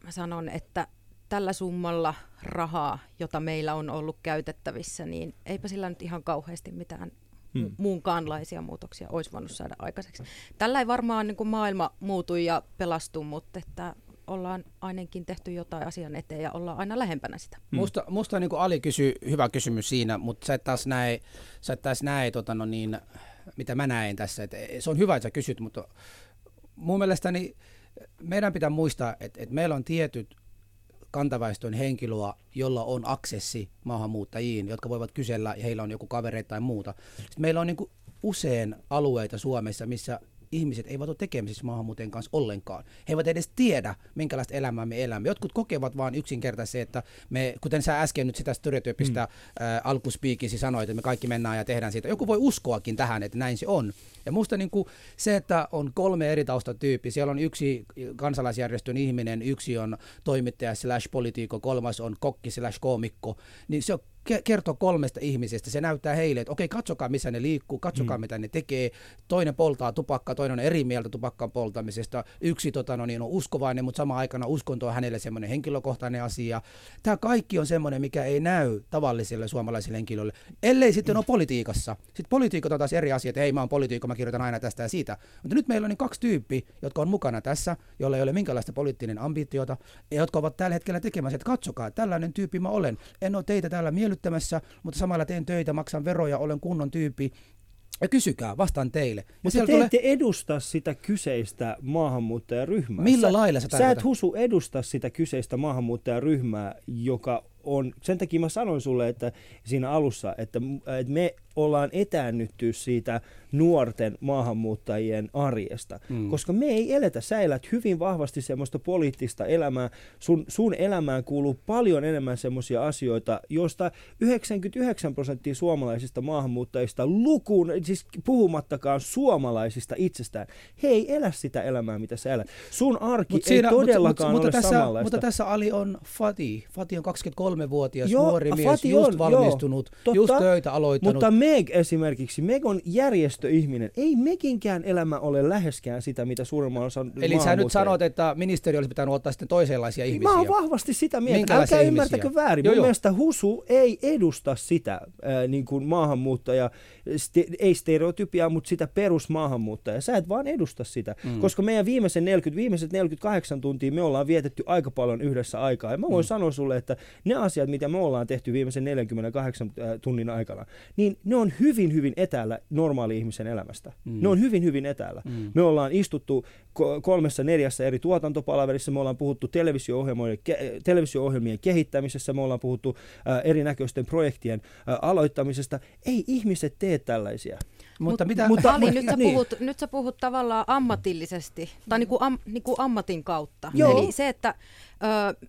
mä sanon, että tällä summalla rahaa, jota meillä on ollut käytettävissä, niin eipä sillä nyt ihan kauheasti mitään hmm. muunkaanlaisia muutoksia olisi voinut saada aikaiseksi. Tällä ei varmaan niin kuin maailma muutu ja pelastu, mutta että ollaan ainakin tehty jotain asian eteen ja ollaan aina lähempänä sitä. Hmm. Musta, musta niin kuin Ali kysyi hyvä kysymys siinä, mutta sä et taas näe, sä et taas näe tota, no niin, mitä mä näen tässä. Et se on hyvä, että sä kysyt, mutta mun mielestäni meidän pitää muistaa, että, että meillä on tietyt kantaväestön henkilöä, jolla on aksessi maahanmuuttajiin, jotka voivat kysellä ja heillä on joku kavereita tai muuta. Sitten meillä on niin kuin usein alueita Suomessa, missä ihmiset eivät ole tekemisissä maahanmuuttajien kanssa ollenkaan. He eivät edes tiedä, minkälaista elämää me elämme. Jotkut kokevat vain yksinkertaisesti, että me, kuten sä äsken nyt sitä stereotyyppistä mm. äh, alkuspiikisi sanoit, että me kaikki mennään ja tehdään siitä. Joku voi uskoakin tähän, että näin se on. Ja musta niin kuin se, että on kolme eri taustatyyppiä, siellä on yksi kansalaisjärjestön ihminen, yksi on toimittaja slash politiikko, kolmas on kokki slash koomikko, niin se on kertoo kolmesta ihmisestä. Se näyttää heille, että okei, katsokaa missä ne liikkuu, katsokaa mm. mitä ne tekee. Toinen poltaa tupakkaa, toinen on eri mieltä tupakkan poltamisesta. Yksi tota, no, niin on uskovainen, mutta sama aikana uskonto on hänelle semmoinen henkilökohtainen asia. Tämä kaikki on semmoinen, mikä ei näy tavallisille suomalaisille henkilöille, ellei sitten mm. ole politiikassa. Sitten poliitikot on taas eri asia, että hei mä oon poliitikko, mä kirjoitan aina tästä ja siitä. Mutta nyt meillä on niin kaksi tyyppiä, jotka on mukana tässä, joilla ei ole minkäänlaista poliittinen ambitiota, ja jotka ovat tällä hetkellä tekemässä, että katsokaa, tällainen tyyppi mä olen. En ole teitä täällä miellyttämässä, mutta samalla teen töitä, maksan veroja, olen kunnon tyyppi. Ja kysykää, vastaan teille. Mutta te tulee... ette edusta sitä kyseistä maahanmuuttajaryhmää. Millä sä, lailla sä Sä et husu edusta sitä kyseistä maahanmuuttajaryhmää, joka on, sen takia mä sanoin sulle, että siinä alussa, että, että me ollaan etäännytty siitä nuorten maahanmuuttajien arjesta, mm. koska me ei eletä, sä elät hyvin vahvasti semmoista poliittista elämää, sun, sun elämään kuuluu paljon enemmän semmoisia asioita, joista 99 prosenttia suomalaisista maahanmuuttajista lukuun, siis puhumattakaan suomalaisista itsestään, he ei elä sitä elämää, mitä sä elät. Sun arki mut siinä, ei todellakaan mut, mut, ole mutta tässä, samanlaista. Mutta tässä Ali on Fati. Fati on 23-vuotias joo, nuori mies, Fati just on, valmistunut, joo, just töitä aloittanut. Mutta Meg esimerkiksi, Meg on järjestöihminen. Ei Meginkään elämä ole läheskään sitä, mitä suurimman osa Eli sä nyt sanot, että ministeri olisi pitänyt ottaa sitten toisenlaisia ihmisiä. Mä oon vahvasti sitä mieltä. Älkää ymmärtäkö väärin. Joo, Mun joo. mielestä Husu ei edusta sitä äh, niin kuin maahanmuuttaja, ste, ei stereotypiaa, mutta sitä perusmaahanmuuttajaa. Sä et vaan edusta sitä. Mm. Koska meidän viimeisen 40, viimeiset 48 tuntia me ollaan vietetty aika paljon yhdessä aikaa. Ja mä voin mm. sanoa sulle, että ne asiat, mitä me ollaan tehty viimeisen 48 äh, tunnin aikana, niin ne on hyvin, hyvin etäällä normaali-ihmisen elämästä. Mm. Ne on hyvin, hyvin etäällä. Mm. Me ollaan istuttu kolmessa neljässä eri tuotantopalaverissa, me ollaan puhuttu televisio-ohjelmien, televisio-ohjelmien kehittämisessä, me ollaan puhuttu äh, erinäköisten projektien äh, aloittamisesta. Ei ihmiset tee tällaisia. Mutta, mitä, mutta Ali, nyt, sä niin. puhut, nyt sä puhut tavallaan ammatillisesti, tai niinku am, niinku ammatin kautta. Joo. Eli se, että ö,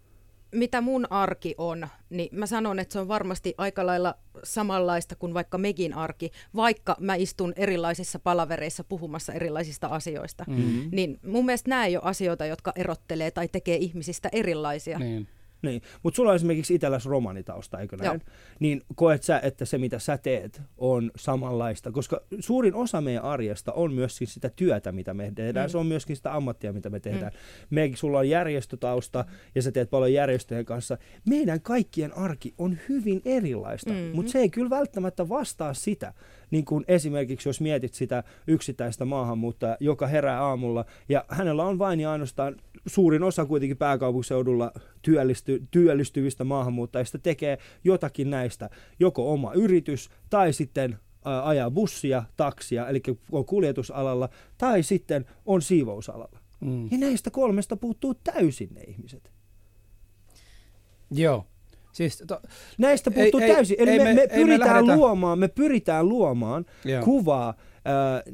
mitä mun arki on, niin mä sanon, että se on varmasti aika lailla samanlaista kuin vaikka Megin arki, vaikka mä istun erilaisissa palavereissa puhumassa erilaisista asioista. Mm-hmm. Niin mun mielestä nämä ei ole asioita, jotka erottelee tai tekee ihmisistä erilaisia. Niin. Niin, mutta sulla on esimerkiksi itselläsi romanitausta, eikö näin? Joo. Niin koet sä, että se mitä sä teet on samanlaista, koska suurin osa meidän arjesta on myöskin sitä työtä, mitä me tehdään. Mm. Se on myöskin sitä ammattia, mitä me tehdään. Mm. Meidän, sulla on järjestötausta ja sä teet paljon järjestöjen kanssa. Meidän kaikkien arki on hyvin erilaista, mm-hmm. mutta se ei kyllä välttämättä vastaa sitä. Niin kuin esimerkiksi jos mietit sitä yksittäistä maahanmuuttajaa, joka herää aamulla ja hänellä on vain ja ainoastaan suurin osa kuitenkin pääkaupunkiseudulla työllisty, työllistyvistä maahanmuuttajista tekee jotakin näistä, joko oma yritys tai sitten ajaa bussia, taksia, eli on kuljetusalalla, tai sitten on siivousalalla. Mm. Ja näistä kolmesta puuttuu täysin ne ihmiset. Joo. Siis, to, Näistä puuttuu ei, täysin. Eli ei, me, me, me, pyritään me luomaan, me pyritään luomaan Joo. kuvaa äh,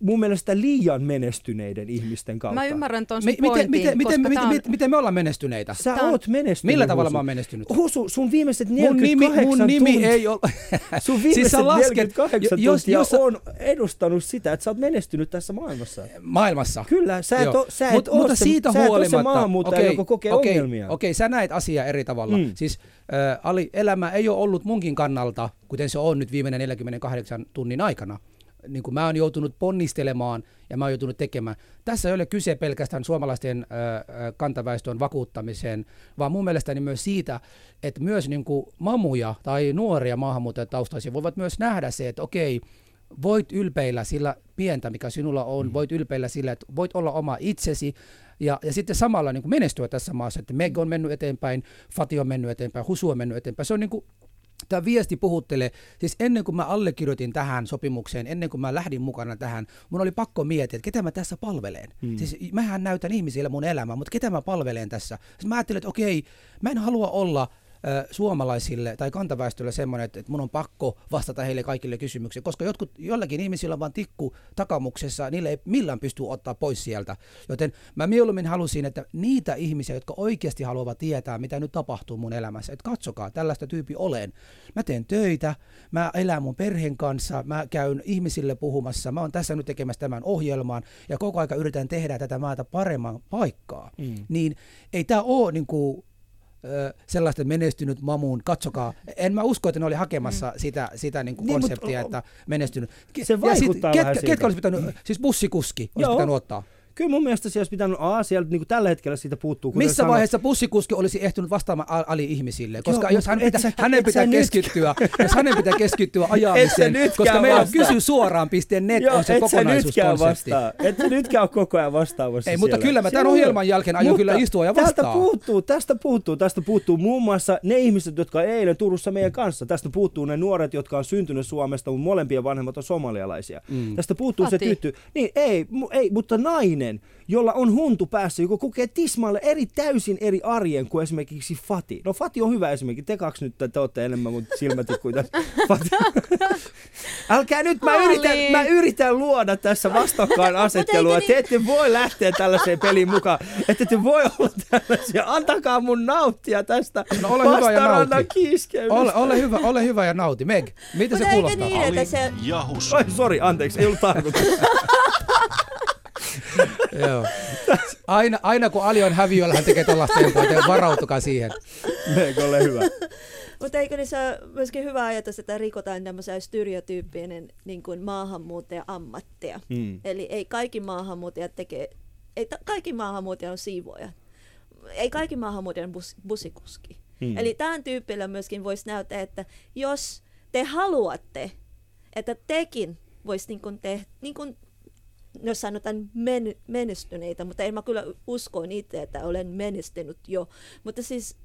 mun mielestä liian menestyneiden ihmisten kautta. Mä ymmärrän ton sun pointin, miten, miten, miten, on... miten, miten me ollaan menestyneitä? Sä Tää... oot menestynyt. Millä tavalla Husu? mä oon menestynyt? Husu, sun viimeiset 48 mun nimi, mun nimi ei ole... sun viimeiset siis lasket, 48 jos, tuntia jos, on edustanut sitä, että sä oot menestynyt tässä maailmassa. Maailmassa? Kyllä, sä et, o, sä et Mut, mutta se, siitä sä huolimatta, et maahanmuuttaja, okay, joka kokee okay, ongelmia. Okei, okay, sä näet asiaa eri tavalla. Mm. Siis äh, Ali, elämä ei ole ollut munkin kannalta, kuten se on nyt viimeinen 48 tunnin aikana niin kuin mä oon joutunut ponnistelemaan ja mä oon joutunut tekemään. Tässä ei ole kyse pelkästään suomalaisten äh, kantaväestön vakuuttamiseen, vaan mun mielestäni myös siitä, että myös niin kuin mamuja tai nuoria maahanmuuttajataustaisia voivat myös nähdä se, että okei, voit ylpeillä sillä pientä, mikä sinulla on, mm. voit ylpeillä sillä, että voit olla oma itsesi, ja, ja sitten samalla niin kuin menestyä tässä maassa, että Meg on mennyt eteenpäin, Fati on mennyt eteenpäin, Husu on mennyt eteenpäin. Se on niin kuin tämä viesti puhuttelee. Siis ennen kuin mä allekirjoitin tähän sopimukseen, ennen kuin mä lähdin mukana tähän, mun oli pakko miettiä, että ketä mä tässä palvelen. Mm. Siis mähän näytän ihmisille mun elämää, mutta ketä mä palvelen tässä. Siis mä ajattelin, että okei, mä en halua olla suomalaisille tai kantaväestölle semmoinen, että, että mun on pakko vastata heille kaikille kysymyksiin, koska jotkut, jollakin ihmisillä on vain tikku takamuksessa, niille ei millään pysty ottaa pois sieltä. Joten mä mieluummin halusin, että niitä ihmisiä, jotka oikeasti haluavat tietää, mitä nyt tapahtuu mun elämässä, että katsokaa, tällaista tyyppi olen. Mä teen töitä, mä elän mun perheen kanssa, mä käyn ihmisille puhumassa, mä oon tässä nyt tekemässä tämän ohjelman ja koko aika yritän tehdä tätä maata paremman paikkaa. Mm. Niin ei tämä ole niin kuin, sellaista menestynyt mamuun, katsokaa. En mä usko, että ne oli hakemassa mm. sitä, sitä niin kuin niin, konseptia, mutta, että menestynyt. Se vaikuttaa sit, vähän ketkä, ketkä olisi pitänyt, siis bussikuski olisi Joo. pitänyt ottaa? Kyllä mun mielestä siellä olisi pitänyt, aa, siellä niin kuin tällä hetkellä siitä puuttuu. Missä sanot... vaiheessa bussikuski olisi ehtinyt vastaamaan ali-ihmisille? Koska Joo, jos hän pitä, sä, hänen pitää keskittyä, jos hänen pitää keskittyä ajamiseen, koska meillä on kysy suoraan net Joo, on se kokonaisuuskonsepti. Et sä nytkään ole koko ajan vastaamassa Ei, mutta kyllä mä tämän ohjelman jälkeen aion kyllä istua ja vastaa. Tästä puuttuu, tästä puuttuu, tästä puuttuu muun muassa ne ihmiset, jotka eilen Turussa meidän kanssa. Tästä puuttuu ne nuoret, jotka on syntynyt Suomesta, mutta molempien vanhemmat on somalialaisia. Mm. Tästä puuttuu Ati. se tyttö. Niin, ei, ei, mutta nainen, jolla on huntu päässä, joka kokee tismalle eri täysin eri arjen kuin esimerkiksi Fati. No Fati on hyvä esimerkki. Te kaksi nyt te olette enemmän mun silmätikkuja tässä. Fati. Älkää nyt, mä yritän, mä yritän luoda tässä vastakkain asettelua. Te ette voi lähteä tällaiseen peliin mukaan. Ette te voi olla tällaisia. Antakaa mun nauttia tästä no, ole hyvä ja nauti. Ole, ole, hyvä, ole hyvä ja nauti. Meg, mitä se kuulostaa? Niin, että se... Oi, sori, anteeksi, ei ollut tarkoitus. Joo. Aina, aina kun Ali on häviöllä, hän tekee tällaista tempoa, joten varautukaa siihen. Eikö ole hyvä? Mutta eikö niin se ole myöskin hyvä ajatus, että rikotaan tämmöisiä stereotyyppinen niin kuin maahanmuuttaja-ammatteja. Mm. Eli ei kaikki maahanmuuttajat tekee, ei ta, kaikki maahanmuuttajat on siivoja. Ei kaikki maahanmuuttajat on bus, busikuski. Mm. Eli tämän tyyppillä myöskin voisi näyttää, että jos te haluatte, että tekin voisi niin kuin te, niin kuin jos sanotaan men, menestyneitä, mutta en mä kyllä uskoin itse, että olen menestynyt jo. Mutta siis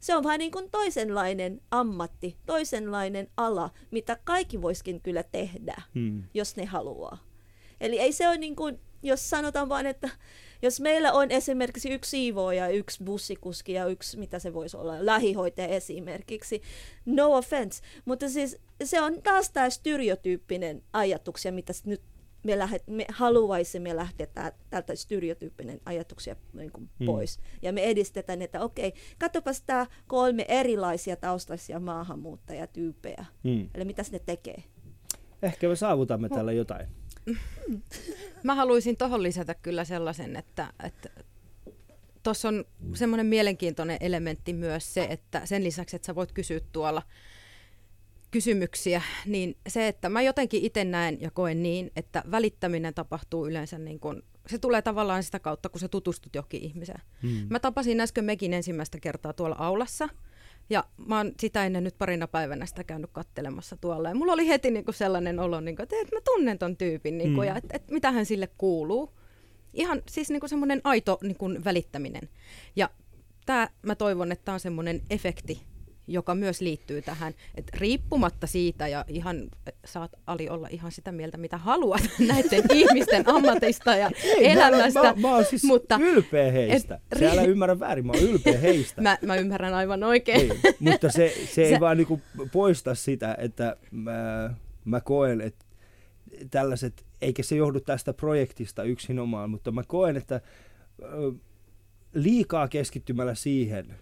se on vähän niin kuin toisenlainen ammatti, toisenlainen ala, mitä kaikki voiskin kyllä tehdä, hmm. jos ne haluaa. Eli ei se ole niin kuin, jos sanotaan vain, että jos meillä on esimerkiksi yksi siivooja, yksi bussikuski ja yksi, mitä se voisi olla, lähihoitaja esimerkiksi, no offense, mutta siis se on taas tämä stereotyyppinen ajatuksia, mitä nyt me, lähet, me haluaisimme lähteä tältä stereotyyppinen ajatuksia niin kuin mm. pois. Ja me edistetään, että okei, katsopas tämä kolme erilaisia taustaisia maahanmuuttajatyyppejä. Mm. Eli mitä ne tekee? Ehkä me saavutamme no. tällä jotain. Mä haluaisin tuohon lisätä kyllä sellaisen, että, että tuossa on semmoinen mielenkiintoinen elementti myös se, että sen lisäksi, että sä voit kysyä tuolla kysymyksiä, niin se, että mä jotenkin itse näen ja koen niin, että välittäminen tapahtuu yleensä niin kuin, se tulee tavallaan sitä kautta, kun sä tutustut johonkin ihmiseen. Hmm. Mä tapasin äsken Mekin ensimmäistä kertaa tuolla aulassa, ja mä oon sitä ennen nyt parina päivänä sitä käynyt kattelemassa tuolla. Ja mulla oli heti niin kuin sellainen olo, niin kuin, että, että mä tunnen ton tyypin, niin kuin, hmm. ja että, että mitä hän sille kuuluu. Ihan siis niin kuin semmoinen aito niin kuin välittäminen. Ja tämä mä toivon, että tämä on semmoinen efekti, joka myös liittyy tähän, että riippumatta siitä ja ihan saat Ali olla ihan sitä mieltä, mitä haluat näiden ihmisten ammatista ja Ei, elämästä. Mä, mä, mä oon siis mutta, ylpeä heistä. Et, Se älä ymmärrä väärin, mä oon ylpeä heistä. mä, mä ymmärrän aivan oikein. Ei, mutta se, se ei vaan niinku poista sitä, että mä, mä koen, että tällaiset, eikä se johdu tästä projektista yksinomaan, mutta mä koen, että liikaa keskittymällä siihen,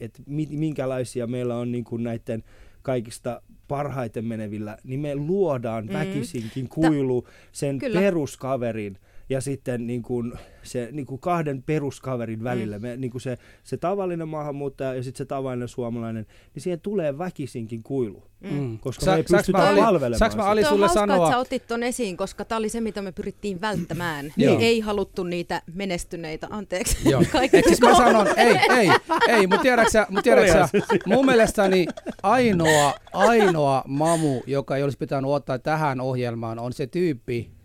että minkälaisia meillä on niin kuin näiden kaikista parhaiten menevillä, niin me luodaan mm. väkisinkin kuilu sen Ta- peruskaverin ja sitten niin kuin se niin kuin kahden peruskaverin välillä, mm. me, niin kuin se, se tavallinen maahanmuuttaja ja sitten se tavallinen suomalainen, niin siihen tulee väkisinkin kuilu. Mm. mm. Koska Sa- me ei pystytä mä, palvelemaan Saanko mä Ali sulle hauska, sanoa? että sä otit ton esiin, koska tämä oli se, mitä me pyrittiin välttämään. niin ei haluttu niitä menestyneitä, anteeksi. Joo. siis mä sanon, ei, ei, ei, mutta tiedäksä, mut tiedäksä mun mielestäni ainoa, ainoa mamu, joka ei olisi pitänyt ottaa tähän ohjelmaan, on se tyyppi,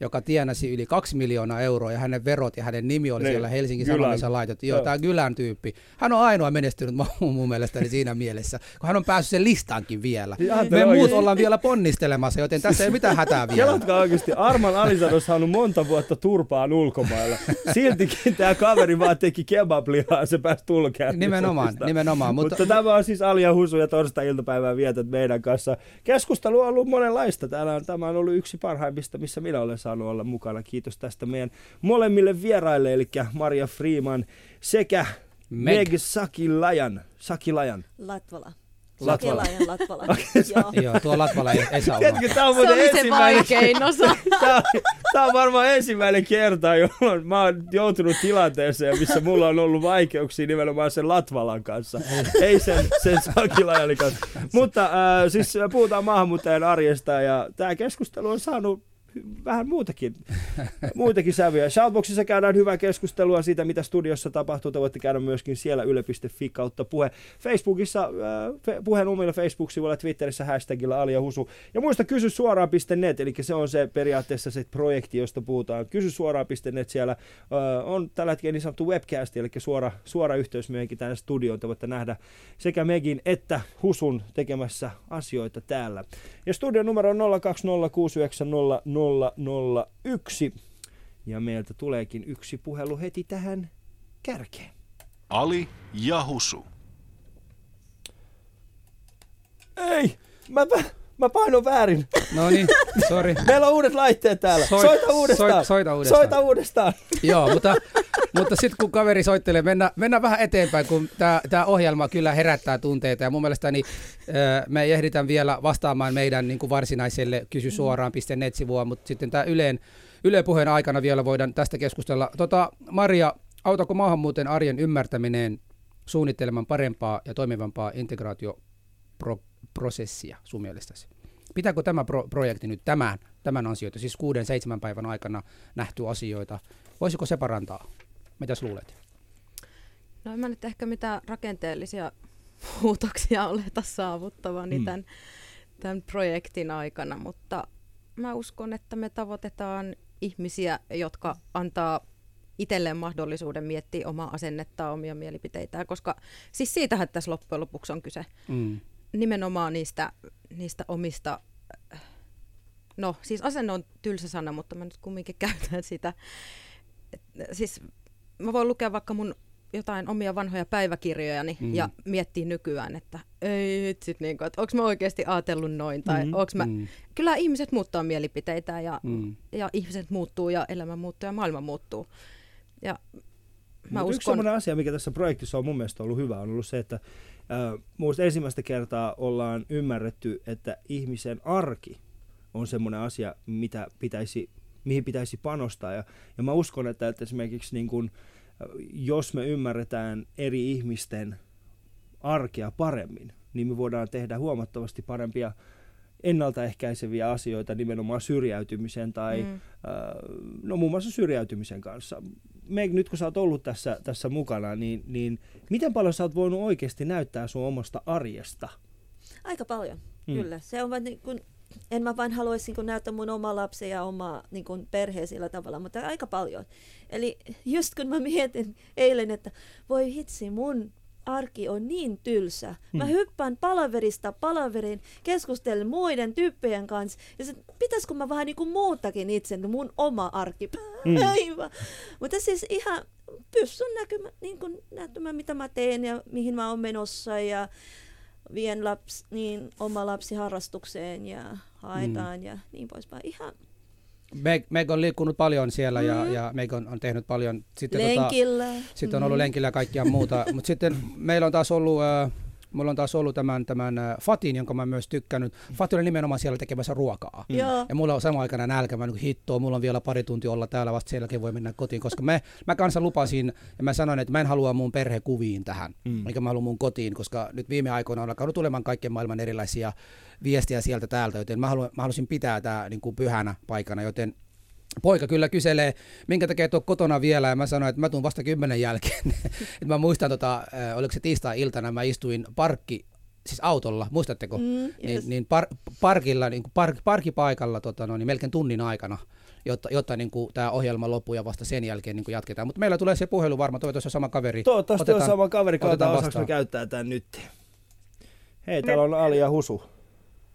joka tienasi yli kaksi miljoonaa euroa ja hänen verot ja hänen nimi oli Niin, siellä Helsingin. Sanomissa laitettu. Joo, Joo. tämä Gylän tyyppi. Hän on ainoa menestynyt mun, mielestäni siinä mielessä, kun hän on päässyt sen listaankin vielä. Siis ajattele Me muut ollaan vielä ponnistelemassa, joten tässä ei mitään hätää vielä. Kelatkaa oikeasti, Arman Alisan on saanut monta vuotta turpaan ulkomailla. Siltikin tämä kaveri vaan teki kebablihaa ja se pääsi tulkemaan. Nimenomaan, nimenomaan. Mutta, Mutta, tämä on siis Ali ja Husu ja torstai-iltapäivää vietät meidän kanssa. Keskustelu on ollut monenlaista. Täällä on, tämä on ollut yksi parhaimmista, missä minä olen saanut olla mukana. Kiitos tästä meidän molemmille vieraille, eli Maria Freeman sekä Meg, Meg. Sakilajan. Sakilajan. Latvala. Latvala. Latvala. Joo. joo, tuo Latvala ei, ei saa olla. Tiedätkö, tämä on Se se ensimmäinen, vaikein osa. Tämä on, tämä on varmaan ensimmäinen kerta, jolloin mä oon joutunut tilanteeseen, missä mulla on ollut vaikeuksia nimenomaan sen Latvalan kanssa. Ei sen, sen Sakilajani kanssa. Mutta äh, siis puhutaan maahanmuuttajan arjesta ja tämä keskustelu on saanut vähän muutakin, muitakin sävyjä. Shoutboxissa käydään hyvää keskustelua siitä, mitä studiossa tapahtuu. Te voitte käydä myöskin siellä yle.fi kautta puhe. Facebookissa, äh, puheen omilla Facebook-sivuilla, Twitterissä hashtagilla Ali ja Husu. Ja muista kysy suoraan.net, eli se on se periaatteessa se projekti, josta puhutaan. Kysy suoraan.net siellä äh, on tällä hetkellä niin sanottu webcast, eli suora, suora yhteys meidänkin tänne studioon. Te voitte nähdä sekä Megin että Husun tekemässä asioita täällä. Ja studion numero on 02069001. Ja meiltä tuleekin yksi puhelu heti tähän kärkeen. Ali ja Husu. Ei! Mä, mä painoin väärin. No niin, sori. Meillä on uudet laitteet täällä. Soit- soita uudestaan. soit- soita uudestaan. Soita uudestaan. Joo, mutta, mutta sitten kun kaveri soittelee, mennään, mennään vähän eteenpäin, kun tämä ohjelma kyllä herättää tunteita. Ja mun mielestäni ö, me ei ehditä vielä vastaamaan meidän niin kuin varsinaiselle kysy suoraan.net-sivua, mutta sitten tämä Yleen, Yle puheen aikana vielä voidaan tästä keskustella. Tota, Maria, autako maahanmuuton arjen ymmärtäminen suunnittelemaan parempaa ja toimivampaa integraatioprosessia sun mielestäsi? Pitääkö tämä pro- projekti nyt tämän, tämän asioita, siis kuuden, seitsemän päivän aikana nähty asioita, voisiko se parantaa? Mitäs luulet? No en mä nyt ehkä mitään rakenteellisia muutoksia oleta saavuttavani Mm. mm. tämän, tämän projektin aikana, mutta mä uskon, että me tavoitetaan ihmisiä, jotka antaa itselleen mahdollisuuden miettiä omaa asennettaan, omia mielipiteitään, koska siis siitähän tässä loppujen lopuksi on kyse. Mm. Nimenomaan niistä, niistä omista, no siis asenne on tylsä sana, mutta mä nyt kumminkin käytän sitä. Et, siis mä voin lukea vaikka mun jotain omia vanhoja päiväkirjojani Mm. ja miettiä nykyään, että ei hitsit, niin että onko mä oikeasti ajatellut noin, tai Mm. onko mä... Mm. Kyllä ihmiset muuttaa mielipiteitä ja. Mm. ja ihmiset muuttuu ja elämä muuttuu ja maailma muuttuu. Ja mä Mut Yksi uskon... sellainen asia, mikä tässä projektissa on mun mielestä ollut hyvä, on ollut se, että äh, muista ensimmäistä kertaa ollaan ymmärretty, että ihmisen arki on semmoinen asia, mitä pitäisi, mihin pitäisi panostaa. Ja, ja mä uskon, että, että esimerkiksi niin kun, jos me ymmärretään eri ihmisten arkea paremmin, niin me voidaan tehdä huomattavasti parempia ennaltaehkäiseviä asioita nimenomaan syrjäytymisen tai mm. Mm. äh, no muun muassa syrjäytymisen kanssa. Meg, nyt kun sä oot ollut tässä, tässä mukana, niin, niin miten paljon sä oot voinut oikeasti näyttää sun omasta arjesta? Aika paljon, Mm. mm. kyllä. Se on vaan niin kuin, en mä vain haluaisi niin näyttää mun oma lapsi ja oma niin kuin perhe sillä tavalla, mutta aika paljon. Eli just kun mä mietin eilen, että voi hitsi, mun arki on niin tylsä. Mä Mm. hyppään palaverista palaveriin, keskustelen muiden tyyppien kanssa. Ja se, pitäisikö mä vähän niin kuin muutakin itse, mun oma arki. Mm. Päivä. Mutta siis ihan pystyn näkymään, niin kuin, näyttämään, mitä mä teen ja mihin mä oon menossa ja vien laps, niin, oma lapsi harrastukseen ja haetaan mm. ja niin poispäin. Ihan Meg, Meg on liikkunut paljon siellä ja, Mm. ja Meg on, on tehnyt paljon. Sitten, lenkillä. Tota, sitten on ollut Mm. lenkillä ja kaikkia muuta. Mutta sitten meillä on taas ollut... Äh, Mulla on taas ollut tämän, tämän äh, Fatin, jonka mä myös tykkännyt. Fati oli nimenomaan siellä tekemässä ruokaa. Mm. Ja mulla on sama aikana nälkä, mä niin hittoa, mulla on vielä pari tuntia olla täällä, vasta sen jälkeen voi mennä kotiin, koska mä, mä kanssa lupasin ja mä sanoin, että mä en halua mun perhekuviin tähän, Mm. mm. eikä mä haluan mun kotiin, koska nyt viime aikoina on alkanut tulemaan kaikkien maailman erilaisia viestiä sieltä täältä, joten mä, haluan, mä halusin pitää tää niin kuin pyhänä paikana, joten Poika kyllä kyselee, minkä takia et ole kotona vielä, ja mä sanoin, että mä tuun vasta kymmenen jälkeen. Et mä muistan, tota, oliko se tiistai-iltana, mä istuin parkki siis autolla, muistatteko? Mm, Niin, yes. niin par, parkilla, niin park, parkipaikalla tota, no, niin melkein tunnin aikana, jotta, jotta niin kuin, tämä ohjelma loppuu ja vasta sen jälkeen niin kuin jatketaan. Mutta meillä tulee se puhelu varmaan, toivottavasti on sama kaveri. Toivottavasti on Otetaan- sama kaveri, otetaan katsotaan me käyttää tämän nyt. Hei, täällä on Ali ja Husu.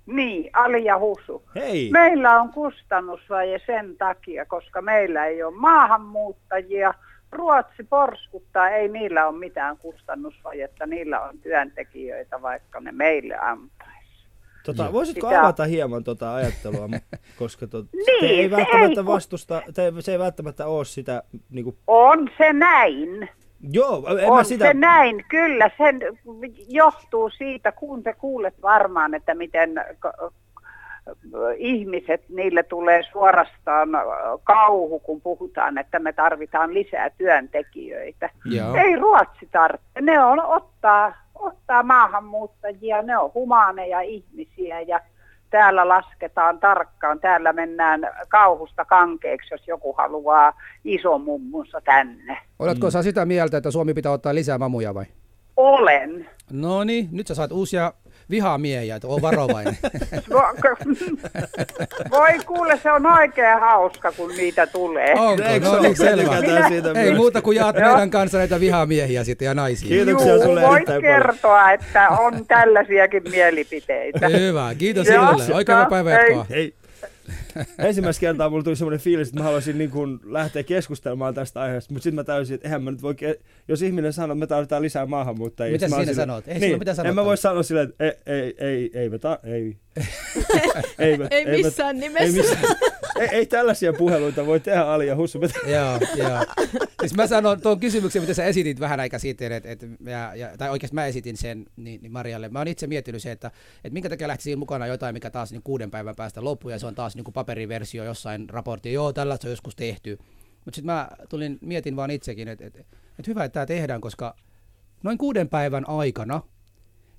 Niin, Ali ja Husu. Hei! Meillä on kustannusvaje sen takia, koska meillä ei ole maahanmuuttajia. Ruotsi porskuttaa, ei niillä ole mitään kustannusvajetta, niillä on työntekijöitä, vaikka ne meille antaisi. Tota, voisitko Pitää- avata hieman tota ajattelua, koska tot, Niin, te ei se välttämättä ei- vastusta, te, se ei välttämättä ole sitä, niin kuin, On se näin. Joo, en on mä sitä, se näin, kyllä. Sen johtuu siitä, kun te kuulet varmaan, että miten ihmiset, niille tulee suorastaan kauhu, kun puhutaan, että me tarvitaan lisää työntekijöitä. Joo. Ei Ruotsi tarvitse. Ne on ottaa, ottaa maahanmuuttajia, ne on humaaneja ihmisiä ja täällä lasketaan tarkkaan. Täällä mennään kauhusta kankeeksi, jos joku haluaa isomummunsa tänne. Oletko sä sitä mieltä, että Suomi pitää ottaa lisää mamuja vai? Olen. No niin, nyt sä saat uusia vihamiehiä, että on varovainen. Vo- Voi kuule, se on oikein hauska, kun niitä tulee. Onko? Eikö se No niin, selvä. Tykätään siitä Ei muuta kuin jaat Joo. meidän kanssa näitä vihamiehiä sitten ja naisia. Kiitoksia Juu, sulle voit erittäin paljon. kertoa, että on tällaisiakin mielipiteitä. Hyvä, kiitos sinulle. Oikein hyvää no, päivänjatkoa. Hei. Ensimmäistä kertaa mulla tuli semmoinen fiilis, että mä haluaisin niin kuin lähteä keskustelemaan tästä aiheesta, mutta sitten mä täysin, että eihän mä nyt voi, ke- jos ihminen sanoo, että me tarvitaan lisää maahanmuuttajia. Mitä silleen- sanot? Ei niin, mitään En mä voi sanoa silleen, että ei, ei, ei, ei, me ta- ei. ei, me, Ei missään nimessä. Ei, missään, ei, ei, tällaisia puheluita voi tehdä Ali ja Hussu. Joo, joo. Siis mä sanon tuon kysymyksen, mitä sä esitit vähän aika sitten, että, että ja, ja, tai oikeasti mä esitin sen niin, niin Marialle. Mä oon itse miettinyt se, että, että minkä takia lähti siinä mukana jotain, mikä taas niin kuuden päivän päästä loppuu, ja se on taas niin kuin paperiversio jossain raportti. Joo, tällaista on joskus tehty. Mutta sitten mä tulin, mietin vaan itsekin, että, että, että hyvä, että tämä tehdään, koska noin kuuden päivän aikana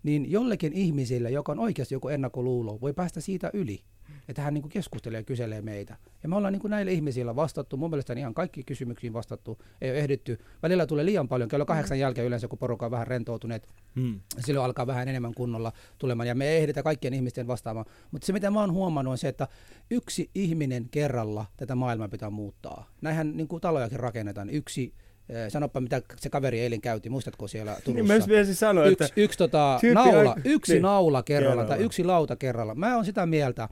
niin jollekin ihmisille, joka on oikeasti joku ennakkoluulo, voi päästä siitä yli. Että hän niin keskustelee ja kyselee meitä. Ja me ollaan niin näille ihmisille vastattu, mun mielestä ihan kaikki kysymyksiin vastattu, ei ole ehditty. Välillä tulee liian paljon, kello kahdeksan jälkeen yleensä, kun porukka on vähän rentoutuneet, Hmm. silloin alkaa vähän enemmän kunnolla tulemaan, ja me ei ehditä kaikkien ihmisten vastaamaan. Mutta se, mitä mä oon huomannut, on se, että yksi ihminen kerralla tätä maailmaa pitää muuttaa. Näinhän niin kuin talojakin rakennetaan. Yksi, eh, sanoppa mitä se kaveri eilen käytti, muistatko siellä Niin Turussa? mä just mietin sanoa, yksi, että yksi tota, naula, yksi niin. naula kerralla tai Kerralla. yksi lauta kerralla. Mä oon sitä mieltä,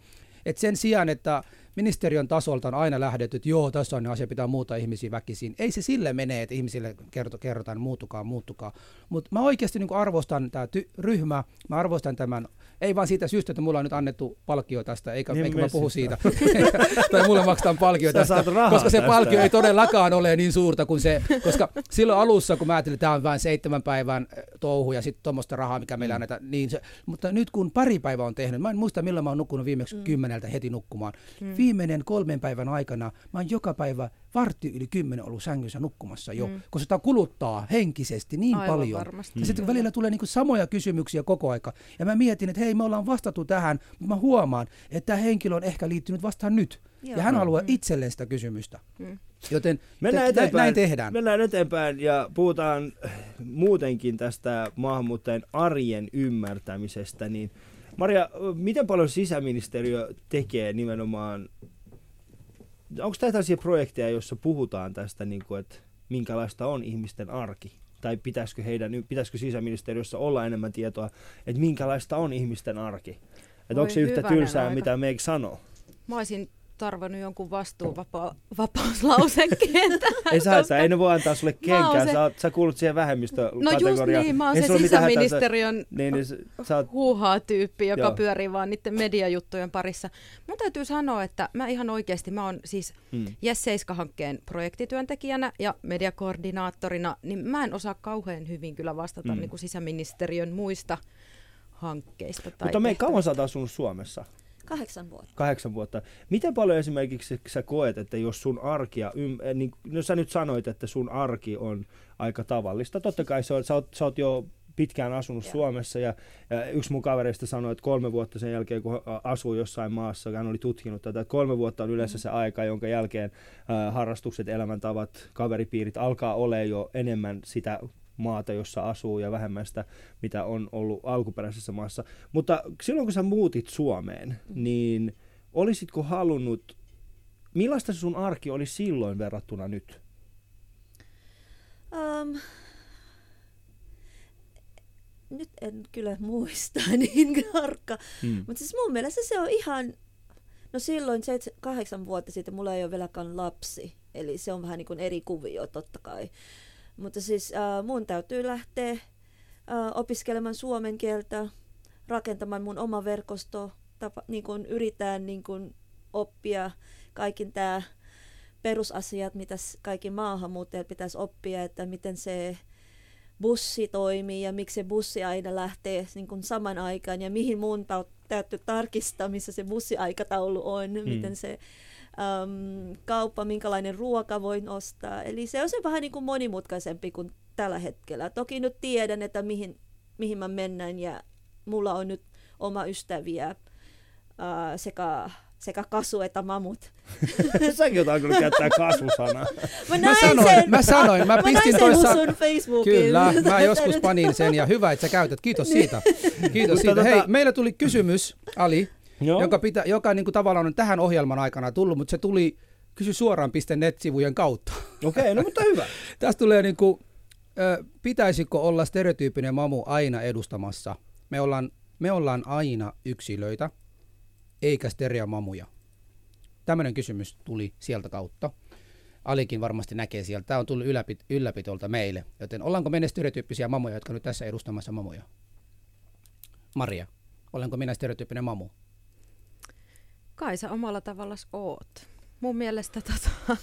että sen sijaan, että ministeriön tasolta on aina lähdetty, että joo, tässä on ne asia, pitää muuttaa ihmisiä väkisin. Ei se sille mene, että ihmisille kerto, kerrotaan, muuttukaa, muuttukaa. Mutta mä oikeasti niin arvostan tämä ty- ryhmä, mä arvostan tämän, ei vaan siitä syystä, että mulla on nyt annettu palkkio tästä, eikä, Niin eikä mä puhu siitä. tai mulle maksetaan palkio Sä tästä, koska se tästä. palkio ei todellakaan ole niin suurta kuin se, koska silloin alussa, kun mä ajattelin, että tämä on vain seitsemän päivän touhu ja sitten tuommoista rahaa, mikä Mm. meillä annetaan, niin se, mutta nyt kun pari päivää on tehnyt, mä en muista milloin mä oon nukkunut viimeksi mm. kymmeneltä heti nukkumaan. Mm. Viimeinen kolmen päivän aikana mä oon joka päivä vartti yli kymmenen ollut sängyssä nukkumassa jo, mm. koska sitä kuluttaa henkisesti niin Aivan paljon. varmasti. Ja sitten välillä tulee niinku samoja kysymyksiä koko aika. Ja mä mietin, että hei, me ollaan vastattu tähän, mutta mä huomaan, että tämä henkilö on ehkä liittynyt vasta nyt. Joo. Ja hän haluaa itselleen sitä kysymystä. Joten Mennään te- eteenpäin. näin tehdään. Mennään eteenpäin ja puhutaan muutenkin tästä maahanmuuttajien arjen ymmärtämisestä. Niin Maria, miten paljon sisäministeriö tekee nimenomaan, onko tämä tällaisia projekteja, joissa puhutaan tästä, niin kuin, että minkälaista on ihmisten arki? Tai pitäisikö, heidän, pitäisikö sisäministeriössä olla enemmän tietoa, että minkälaista on ihmisten arki? Että onko se yhtä tylsää, aika. mitä Meik sanoo? Mä olisin tarvannut jonkun vastuuvapauslausekkeen Ei sä haittaa, koska- ei ne voi antaa sulle Mä kenkään, se- sä, oot, sä kuulut siihen No just vähemmistökategoriaan. niin, mä oon Ei se hätää, sä- sisäministeriön Niin, niin sä, oot, huuhaa-tyyppi, joka Joo. Pyörii vaan niiden mediajuttujen parissa. Mun täytyy sanoa, että mä ihan oikeasti, mä oon siis mm. Yes 7-hankkeen projektityöntekijänä ja mediakoordinaattorina, niin mä en osaa kauhean hyvin kyllä vastata Mm. mm. niin kuin sisäministeriön muista hankkeista. Tai Mutta me tehtävistä. kauan sä oot asunut Suomessa? Kahdeksan vuotta. Kahdeksan vuotta. Miten paljon esimerkiksi sä koet, että jos sun arki, ja ym, eh, niin, no sä nyt sanoit, että sun arki on aika tavallista. Totta kai se on, sä, oot, sä oot jo pitkään asunut Joo. Suomessa ja, ja yksi mun kavereista sanoi, että kolme vuotta sen jälkeen, kun ä, asui jossain maassa, hän oli tutkinut tätä, että kolme vuotta on yleensä se aika, jonka jälkeen ä, harrastukset, elämäntavat, kaveripiirit alkaa olemaan jo enemmän sitä maata, jossa asuu ja vähemmän sitä, mitä on ollut alkuperäisessä maassa. Mutta silloin kun sä muutit Suomeen, niin olisitko halunnut, millaista sun arki oli silloin verrattuna nyt? Um, nyt en kyllä muista niin tarkka. Hmm. Mutta siis mun mielestä se on ihan, no silloin seitse, kahdeksan vuotta sitten mulla ei ole vieläkään lapsi. Eli se on vähän niin kuin eri kuvio totta kai. Mutta siis äh, mun täytyy lähteä äh, opiskelemaan suomen kieltä, rakentamaan mun oma verkosto, tapa, niin kuin yritän niin kuin oppia kaikin tämä perusasiat, mitä kaikki maahanmuuttajat pitäisi oppia, että miten se bussi toimii ja miksi se bussi aina lähtee niin kuin saman aikaan ja mihin mun tau- täytyy tarkistaa, missä se bussiaikataulu on, mm. miten se äm, kauppa, minkälainen ruoka voin ostaa. Eli se on se vähän niin kuin monimutkaisempi kuin tällä hetkellä. Toki nyt tiedän, että mihin, mihin mä mennään ja mulla on nyt oma ystäviä äh, sekä, sekä kasu että mamut. Säkin oot alkanut käyttää kasvusanaa. Mä, Mä sanoin, sen, mä sanoin, mä mä pistin toissa... sun Facebookin. Kyllä, mä joskus panin sen ja hyvä, että sä käytät. Kiitos siitä. Kiitos Mutta siitä. Hei, tota- meillä tuli kysymys, Ali, Joo. joka, pitä, joka niin kuin tavallaan on tähän ohjelman aikana tullut, mutta se tuli kysy suoraan.net-sivujen kautta. Okei, okay, no mutta hyvä. Tästä tulee niin kuin, pitäisikö olla stereotyyppinen mamu aina edustamassa? Me ollaan, me ollaan aina yksilöitä, eikä stereomamuja. Tämmöinen kysymys tuli sieltä kautta. Alikin varmasti näkee sieltä. Tämä on tullut ylläpit, ylläpitolta meille. Joten ollaanko me stereotyyppisiä mamuja, jotka nyt tässä edustamassa mamuja? Maria, olenko minä stereotyyppinen mamu? Kai sä omalla tavallaan oot. Mun mielestä tota,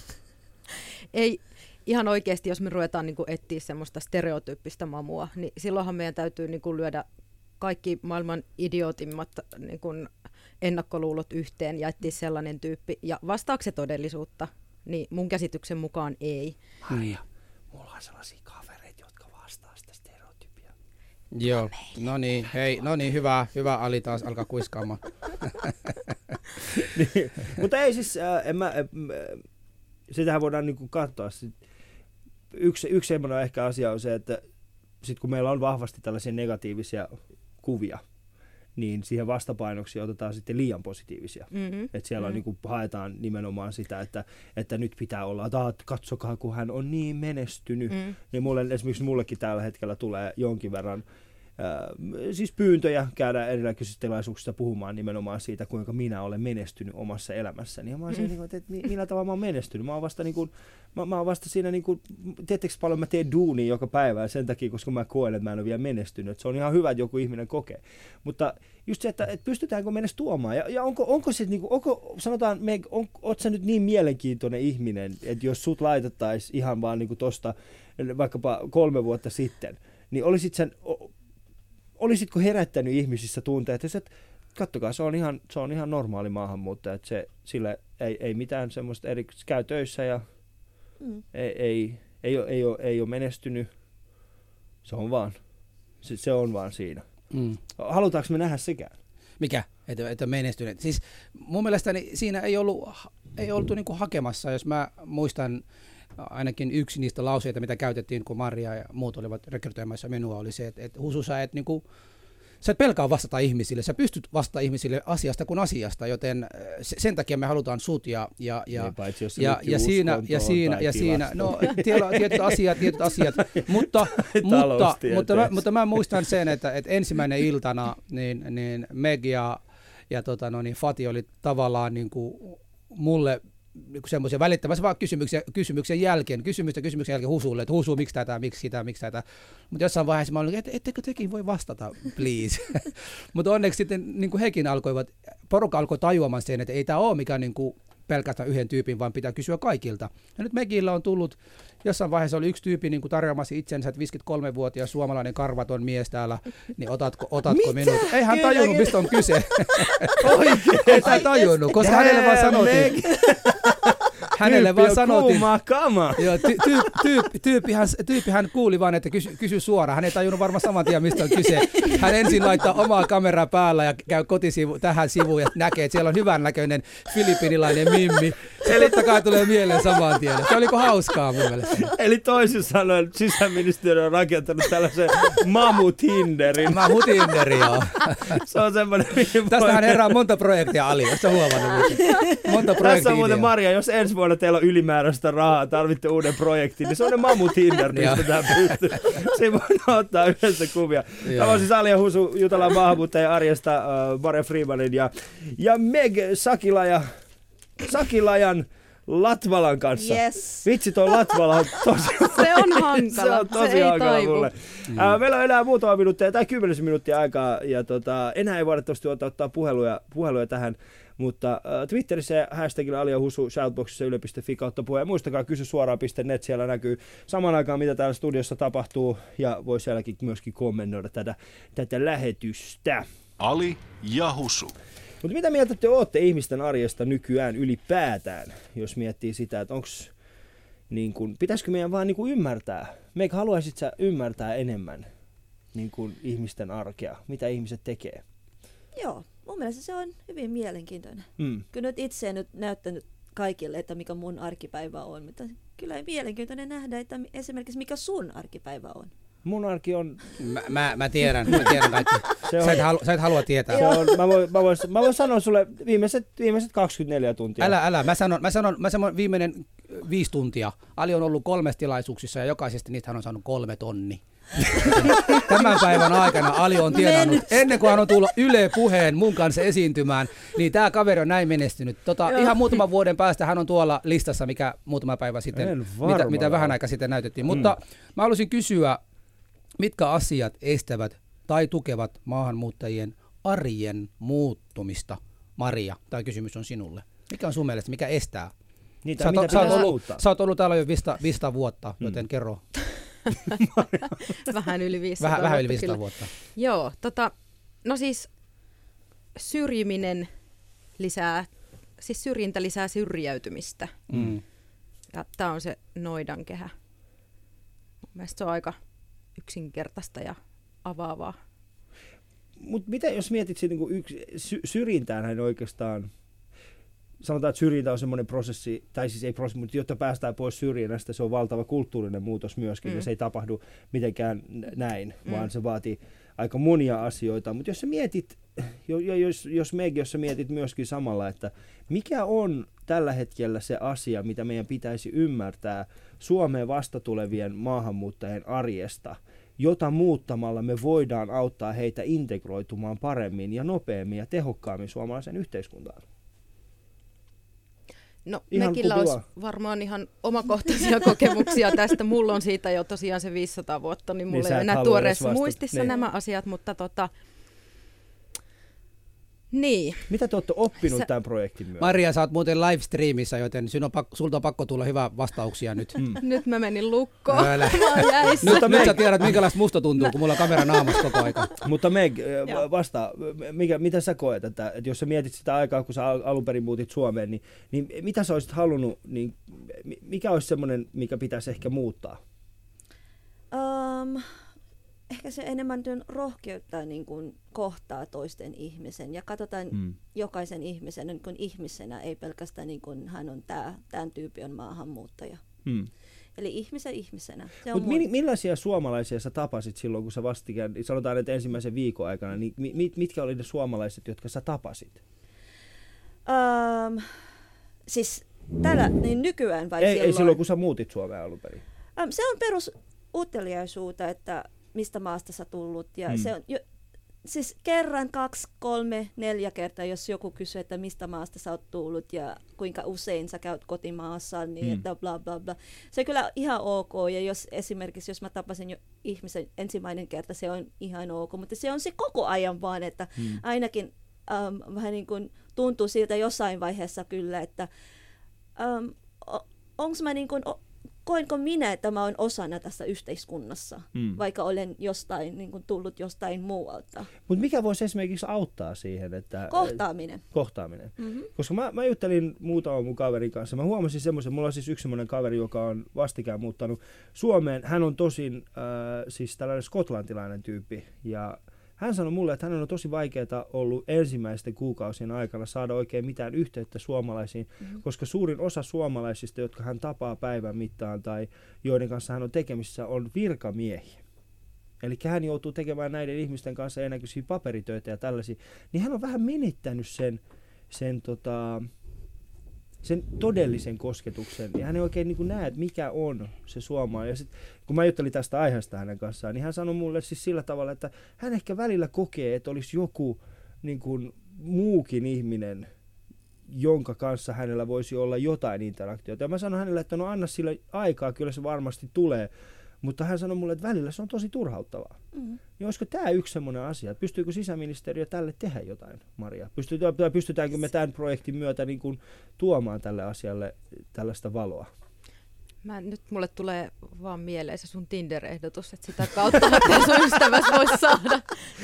ei ihan oikeasti, jos me ruvetaan niin etsiä semmoista stereotyyppistä mamua, niin silloinhan meidän täytyy niin lyödä kaikki maailman idiotimmat niin kuin ennakkoluulot yhteen ja etsiä sellainen tyyppi. Ja vastaako se todellisuutta? Niin mun käsityksen mukaan ei. Maria, mulla on sellaisia kavereita, jotka vastaa sitä stereotypia. Joo, no niin, hei, no niin, hyvä, hyvä Ali taas alkaa kuiskaamaan. niin, mutta ei siis, äh, en mä, äh, sitähän voidaan niinku katsoa. Sit, yksi, yksi semmoinen ehkä asia on se, että sit kun meillä on vahvasti tällaisia negatiivisia kuvia, niin siihen vastapainoksi otetaan sitten liian positiivisia. Mm-hmm. Että siellä on, niin kuin, haetaan nimenomaan sitä, että, että nyt pitää olla, että "Ah, katsokaa kun hän on niin menestynyt. Mm. Niin mulle, esimerkiksi mullekin tällä hetkellä tulee jonkin verran äh, siis pyyntöjä käydä erilaisissa tilaisuuksissa puhumaan nimenomaan siitä, kuinka minä olen menestynyt omassa elämässäni. Ja mä oon mm. Niin että mi- millä tavalla mä oon menestynyt. Mä oon vasta, niin kuin, mä, mä oon vasta siinä, niin kuin, tiedättekö paljon mä teen duunia joka päivä sen takia, koska mä koen, että mä en ole vielä menestynyt. Se on ihan hyvä, että joku ihminen kokee. Mutta just se, että, että pystytäänkö mennä tuomaan. Ja, ja onko, onko se, niin kuin, onko, sanotaan, Meg, on, oot sä nyt niin mielenkiintoinen ihminen, että jos sut laitettaisiin ihan vaan niin kuin tosta vaikkapa kolme vuotta sitten, niin olisit sen, olisitko herättänyt ihmisissä tunteet, että et, kattokaa, se on ihan, se on ihan normaali maahanmuuttaja, että se, sille ei, ei mitään semmoista eri, se käy töissä ja Mm. ei, ei, ei, ole, ei, ole, ei ole menestynyt, se on vaan, se, se on vaan siinä. Mm. Halutaanko me nähdä sekään? Mikä? Että, että menestyneet. Siis mun mielestäni siinä ei ollut, ei oltu niinku hakemassa, jos mä muistan ainakin yksi niistä lauseita, mitä käytettiin, kun Maria ja muut olivat rekrytoimassa minua, oli se, että, että Husu, sä et niinku, sä et pelkää vastata ihmisille, sä pystyt vastata ihmisille asiasta kuin asiasta, joten äh, se- sen takia me halutaan sut ja, ja, ja, Niin, paitsi jos ja, ja siinä, ja siinä, ja siinä, no tietyt asiat, tietyt asiat, mutta, mutta, mutta, Taloustieteessä. mutta mä muistan sen, että, että ensimmäinen iltana niin, niin Meg ja, ja tota, no niin Fati oli tavallaan niin kuin mulle niin semmoisia välittämässä vaan kysymyksiä, kysymyksen jälkeen, kysymystä kysymyksen jälkeen Husulle, että Husu, miksi tätä, miksi sitä, miksi tätä. Mutta jossain vaiheessa mä olin, että ettekö tekin voi vastata, please. Mutta onneksi sitten niin hekin alkoivat, porukka alkoi tajuamaan sen, että ei tämä ole mikään niin kuin pelkästään yhden tyypin, vaan pitää kysyä kaikilta. Ja nyt Megillä on tullut, jossain vaiheessa oli yksi tyyppi niin kuin tarjoamassa itsensä, että 53-vuotias suomalainen karvaton mies täällä, niin otatko, otatko Mitä? minut? Ei hän Kyllä, tajunnut, kyllä. mistä on kyse. Oikein. Ei hän tajunnut, koska hänelle vaan sanottiin, hänelle vaan Kuumaa kamaa. Joo, ty, ty, tyyppi, tyyppihän, tyyppihän kuuli vaan, että kysy, kysy suoraan. Hän ei tajunnut varmaan saman tien, mistä on kyse. Hän ensin laittaa omaa kameraa päällä ja käy kotisivu tähän sivuun ja näkee, että siellä on hyvän näköinen filipinilainen mimmi. Se totta kai tulee mieleen saman tien. Se oliko hauskaa mun mielestä. Eli toisin sanoen sisäministeriö on rakentanut tällaisen mamu-tinderin. Mä hutinderi, joo. Se on semmoinen... mihin Tästähän herää monta projektia Ali, jos huomannut. Monta Tässä projektia. on muuten Maria, jos ensi vuonna teillä on ylimääräistä rahaa, tarvitte uuden projektin, niin semmoinen mamu Tinder Joo. pistetään pystyyn. Siinä voidaan ottaa yhdessä kuvia. Tämä on siis Ali ja Husu, jutellaan maahanmuuttajien arjesta uh, Maria Freemanin ja, ja Meg Sakila Sakilajan Latvalan kanssa. Yes. Vitsi, toi Latvala on tosi, Se on hankala. se on tosi ei hankala taivu. mulle. Mm. Uh, meillä on enää muutama minuuttia tai kymmenes minuuttia aikaa ja tota, enää ei tosti ottaa, ottaa puheluja, puheluja tähän. Mutta uh, Twitterissä ja hashtagilla Alia Husu, shoutboxissa yle.fi kautta puhe. Ja muistakaa kysy suoraan.net, siellä näkyy saman aikaan mitä täällä studiossa tapahtuu ja voi sielläkin myöskin kommentoida tätä, tätä lähetystä. Ali ja Husu. Mutta mitä mieltä te olette ihmisten arjesta nykyään ylipäätään, jos miettii sitä, että onks, niin kun, pitäisikö meidän vaan niin kun ymmärtää, meikä haluaisit sä ymmärtää enemmän niin kun ihmisten arkea, mitä ihmiset tekee? Joo, mun mielestä se on hyvin mielenkiintoinen. Mm. Kyllä nyt itse en nyt näyttänyt kaikille, että mikä mun arkipäivä on, mutta kyllä mielenkiintoinen nähdä, että esimerkiksi mikä sun arkipäivä on. Mun arki on, Mä, mä, mä tiedän, mä tiedän kaikki. se on, Sä et, halu, sä et halua tietää. se on mä, voin, mä, voin, mä voin sanoa sulle viimeiset, viimeiset 24 tuntia. Älä, älä. Mä sanon, mä sanon, mä sanon viimeinen äh, viisi tuntia. Ali on ollut kolmessa tilaisuuksissa ja jokaisesta niistä hän on saanut kolme tonni. Tämän päivän aikana Ali on tienannut, ennen kuin hän on tullut Yle puheen mun kanssa esiintymään, niin tämä kaveri on näin menestynyt. Tota, ihan muutaman vuoden päästä hän on tuolla listassa, mikä muutama päivä En sitten, mitä, mitä vähän aikaa sitten näytettiin. Mutta mä haluaisin kysyä, mitkä asiat estävät tai tukevat maahanmuuttajien arjen muuttumista? Maria, tämä kysymys on sinulle. Mikä on sun mielestä, mikä estää? Niitä, Sä oot, mitä sä, oot ollut, sä oot ollut täällä jo 500, 500 vuotta, joten kerro Vähän yli 500 vähän, vähän yli vuotta 500 kyllä. vuotta. Joo, tota, no siis syrjiminen lisää, siis syrjintä lisää syrjäytymistä. Mm. Ja tämä on se noidankehä. Mun mielestä se on aika yksinkertaista ja avaavaa. Mutta mitä jos mietit niinku yksi, sy, syrjintäänhän oikeastaan, sanotaan, että syrjintä on semmoinen prosessi, tai siis ei prosessi, mutta jotta päästään pois syrjinnästä, se on valtava kulttuurinen muutos myöskin, mm. ja se ei tapahdu mitenkään näin, mm. Vaan se vaatii aika monia asioita. Mutta jos sä mietit, jo, jo, jos, jos Meg, jos sä mietit myöskin samalla, että mikä on tällä hetkellä se asia, mitä meidän pitäisi ymmärtää Suomeen vastatulevien maahanmuuttajien arjesta, jota muuttamalla me voidaan auttaa heitä integroitumaan paremmin ja nopeammin ja tehokkaammin suomalaiseen yhteiskuntaan. No Ihan Mekillä olisi varmaan ihan omakohtaisia kokemuksia tästä. Mulla on siitä jo tosiaan se 500 vuotta, niin mulla sä ei ole enää tuoreessa muistissa Niin. nämä asiat, mutta tota... Niin, Mitä te olette oppinut Sä- tämän projektin myötä? Maria, sä oot muuten livestreamissa, joten sinun on pakko, sulta on pakko tulla hyvä vastauksia nyt. Mm. nyt mä menin lukkoon. Älä. Mä. Nyt, Mutta nyt Meg- sä tiedät, minkälaista musta tuntuu, kun mulla on kamera naamassa koko aika. Mutta Meg, vasta, mikä, mitä sä koet, että, että jos sä mietit sitä aikaa, kun sä al- alun perin muutit Suomeen, niin, niin mitä sä olisit halunnut, niin mi- mikä olisi semmoinen, mikä pitäisi ehkä muuttaa? Um, ehkä se enemmän työn rohkeutta niin kuin kohtaa toisten ihmisen ja katsotaan Mm. jokaisen ihmisen niin kuin ihmisenä, ei pelkästään niin kuin hän on tämä, tämän tyyppi on maahanmuuttaja. Hmm. Eli ihmisen ihmisenä. Se on Mutta mi- millaisia suomalaisia sä tapasit silloin, kun sä vastikään, sanotaan, että ensimmäisen viikon aikana, niin mi- mit- mitkä oli ne suomalaiset, jotka sä tapasit? Um, siis tällä, niin nykyään vai Ei, silloin? ei silloin, kun sä muutit Suomeen alun perin. Um, se on perus uteliaisuutta, että mistä maasta sä tullut. Ja Mm. se on jo, siis kerran, kaksi, kolme, neljä kertaa, jos joku kysyy, että mistä maasta sä oot tullut ja kuinka usein sä käyt kotimaassa, niin Mm. että bla bla bla. Se on kyllä ihan ok. Ja jos esimerkiksi, jos mä tapasin jo ihmisen ensimmäinen kerta, se on ihan ok. Mutta se on se koko ajan vaan, että Hmm. ainakin um, vähän niin kuin tuntuu siltä jossain vaiheessa kyllä, että um, onko mä niin kuin, o, koinko minä, että mä oon osana tässä yhteiskunnassa, Hmm. vaikka olen jostain niin kuin tullut jostain muualta. Mutta mikä voisi esimerkiksi auttaa siihen, että... Kohtaaminen. kohtaaminen. Mm-hmm. Koska mä, mä juttelin muutaman mun kaverin kanssa. Mä huomasin semmoisen, mulla on siis yksi semmoinen kaveri, joka on vastikään muuttanut Suomeen. Hän on tosin äh, siis tällainen skotlantilainen tyyppi ja hän sanoi mulle, että hän on tosi vaikeaa ollut ensimmäisten kuukausien aikana saada oikein mitään yhteyttä suomalaisiin, mm-hmm. koska suurin osa suomalaisista, jotka hän tapaa päivän mittaan tai joiden kanssa hän on tekemisissä, on virkamiehiä. Eli hän joutuu tekemään näiden ihmisten kanssa ennäköisiä paperitöitä ja tällaisia. Niin hän on vähän menettänyt sen, sen tota, sen todellisen kosketuksen. Ja hän ei oikein niin näe, että mikä on se suomalainen. Ja sit, kun mä juttelin tästä aiheesta hänen kanssaan, niin hän sanoi mulle siis sillä tavalla, että hän ehkä välillä kokee, että olisi joku niin kuin, muukin ihminen, jonka kanssa hänellä voisi olla jotain interaktiota. Ja mä sanoin hänelle, että no anna sille aikaa, kyllä se varmasti tulee. Mutta hän sanoi mulle, että välillä se on tosi turhauttavaa. Mm. Niin olisiko tämä yksi sellainen asia, että pystyykö sisäministeriö tälle tehdä jotain, Maria? Pystytäänkö, pystytäänkö me tämän projektin myötä niin kuin tuomaan tälle asialle tällaista valoa? Mä, nyt mulle tulee vaan mieleen se sun Tinder-ehdotus, että sitä kautta sun ystäväs voisi saada,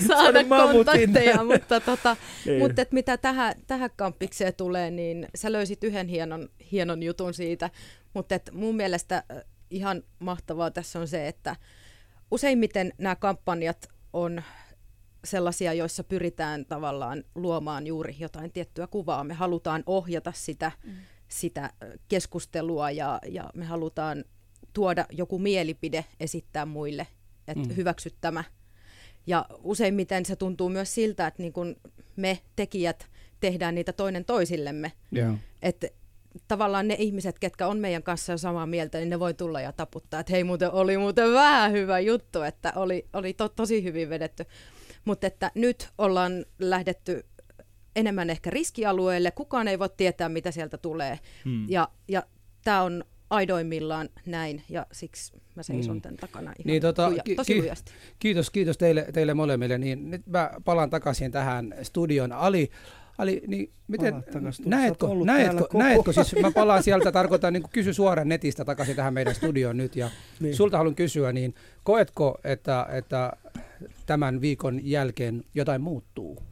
saada kontakteja, mutta, tota, mutta et mitä tähän, tähän kampikseen tulee, niin sä löysit yhden hienon, hienon jutun siitä, mutta et mun mielestä ihan mahtavaa tässä on se, että useimmiten nämä kampanjat on sellaisia, joissa pyritään tavallaan luomaan juuri jotain tiettyä kuvaa. Me halutaan ohjata sitä, mm. sitä keskustelua ja, ja me halutaan tuoda joku mielipide esittää muille, että mm. hyväksy tämä. Ja useimmiten se tuntuu myös siltä, että niin kun me tekijät tehdään niitä toinen toisillemme. Yeah. Että tavallaan ne ihmiset, ketkä on meidän kanssa jo samaa mieltä, niin ne voi tulla ja taputtaa, että hei muuten oli muuten vähän hyvä juttu, että oli, oli to, tosi hyvin vedetty. Mutta että nyt ollaan lähdetty enemmän ehkä riskialueelle, kukaan ei voi tietää, mitä sieltä tulee. Hmm. Ja, ja tämä on aidoimmillaan näin, ja siksi mä seison mm. tämän takana ihan niin, tota, luja, tosi ki- lujasti. Kiitos, kiitos teille, teille molemmille. Niin, nyt mä palaan takaisin tähän studion. Ali, Ali, niin miten, näetkö, näetkö, näetkö, siis mä palaan sieltä, tarkoitan niin kysy suoraan netistä takaisin tähän meidän studioon nyt ja niin. sulta haluan kysyä, niin koetko, että, että tämän viikon jälkeen jotain muuttuu?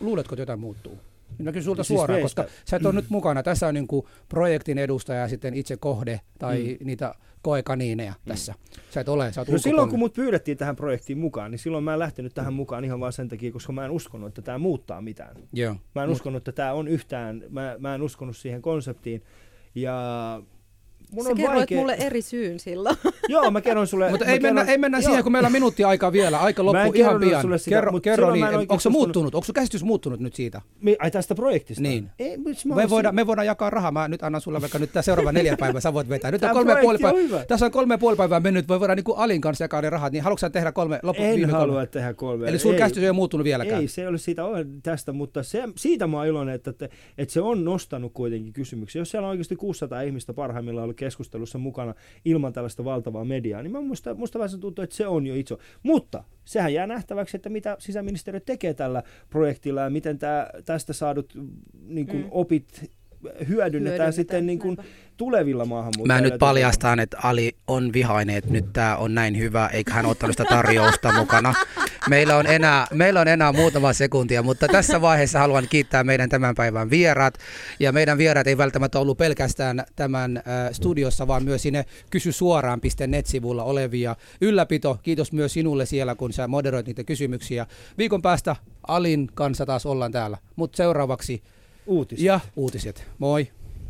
Luuletko, että jotain muuttuu? Mä kysyn sulta siis suoraan, veistä. koska sä et ole nyt mukana. Tässä on niin kuin projektin edustaja ja sitten itse kohde tai mm. niitä koekaniineja mm. tässä. Sä et ole, sä oot no silloin kun mut pyydettiin tähän projektiin mukaan, niin silloin mä en lähtenyt tähän mukaan ihan vaan sen takia, koska mä en uskonut, että tämä muuttaa mitään. Joo. Mä en uskonut, että tämä on yhtään, mä, mä en uskonut siihen konseptiin. Ja mun Sä on kerroit vaikea... mulle eri syyn silloin. Joo, mä kerron sulle. Mutta ei, kerron... mennä, ei mennä siihen, kun meillä on minuutti aikaa vielä. Aika loppuu ihan pian. Sulle sitä, kerro, kerro niin, onko se muuttunut? Onko se käsitys muuttunut nyt siitä? Mi, ai tästä projektista? Niin. Ei, me, voidaan, me voidaan jakaa rahaa. Mä nyt annan sulle vaikka nyt tämä seuraava neljä päivää, sä voit vetää. Nyt on kolme puoli päivää. Tässä on kolme puoli päivää mennyt, voi voidaan niin kuin Alin kanssa jakaa ne rahat. Niin haluatko tehdä kolme loppu, En halua tehdä kolme. Eli sun käsitys ei ole muuttunut vieläkään? Ei, se ei ole siitä tästä, mutta se, siitä mä oon iloinen, että, että, että se on nostanut kuitenkin kysymyksiä. Jos siellä on oikeasti 600 ihmistä parhaimmillaan ollut keskustelussa mukana, ilman tällaista valtavaa mediaa, niin mä musta, musta vähän tuntuu, että se on jo iso. Mutta sehän jää nähtäväksi, että mitä sisäministeriö tekee tällä projektilla ja miten tää, tästä saadut niin kuin, mm. opit hyödynnetään sitten niin kuin tulevilla maahanmuuttajilla. Mä nyt paljastan, että Ali on vihainen, että nyt tämä on näin hyvä, eikä hän ottanut sitä tarjousta mukana. Meillä on, enää, meillä on enää muutama sekuntia, mutta tässä vaiheessa haluan kiittää meidän tämän päivän vieraat. Ja meidän vieraat ei välttämättä ollut pelkästään tämän äh, studiossa, vaan myös sinne kysy suoraan.net-sivulla olevia ylläpito. Kiitos myös sinulle siellä, kun sä moderoit niitä kysymyksiä. Viikon päästä Alin kanssa taas ollaan täällä, mutta seuraavaksi Uutiset. Ja uutiset. Moi.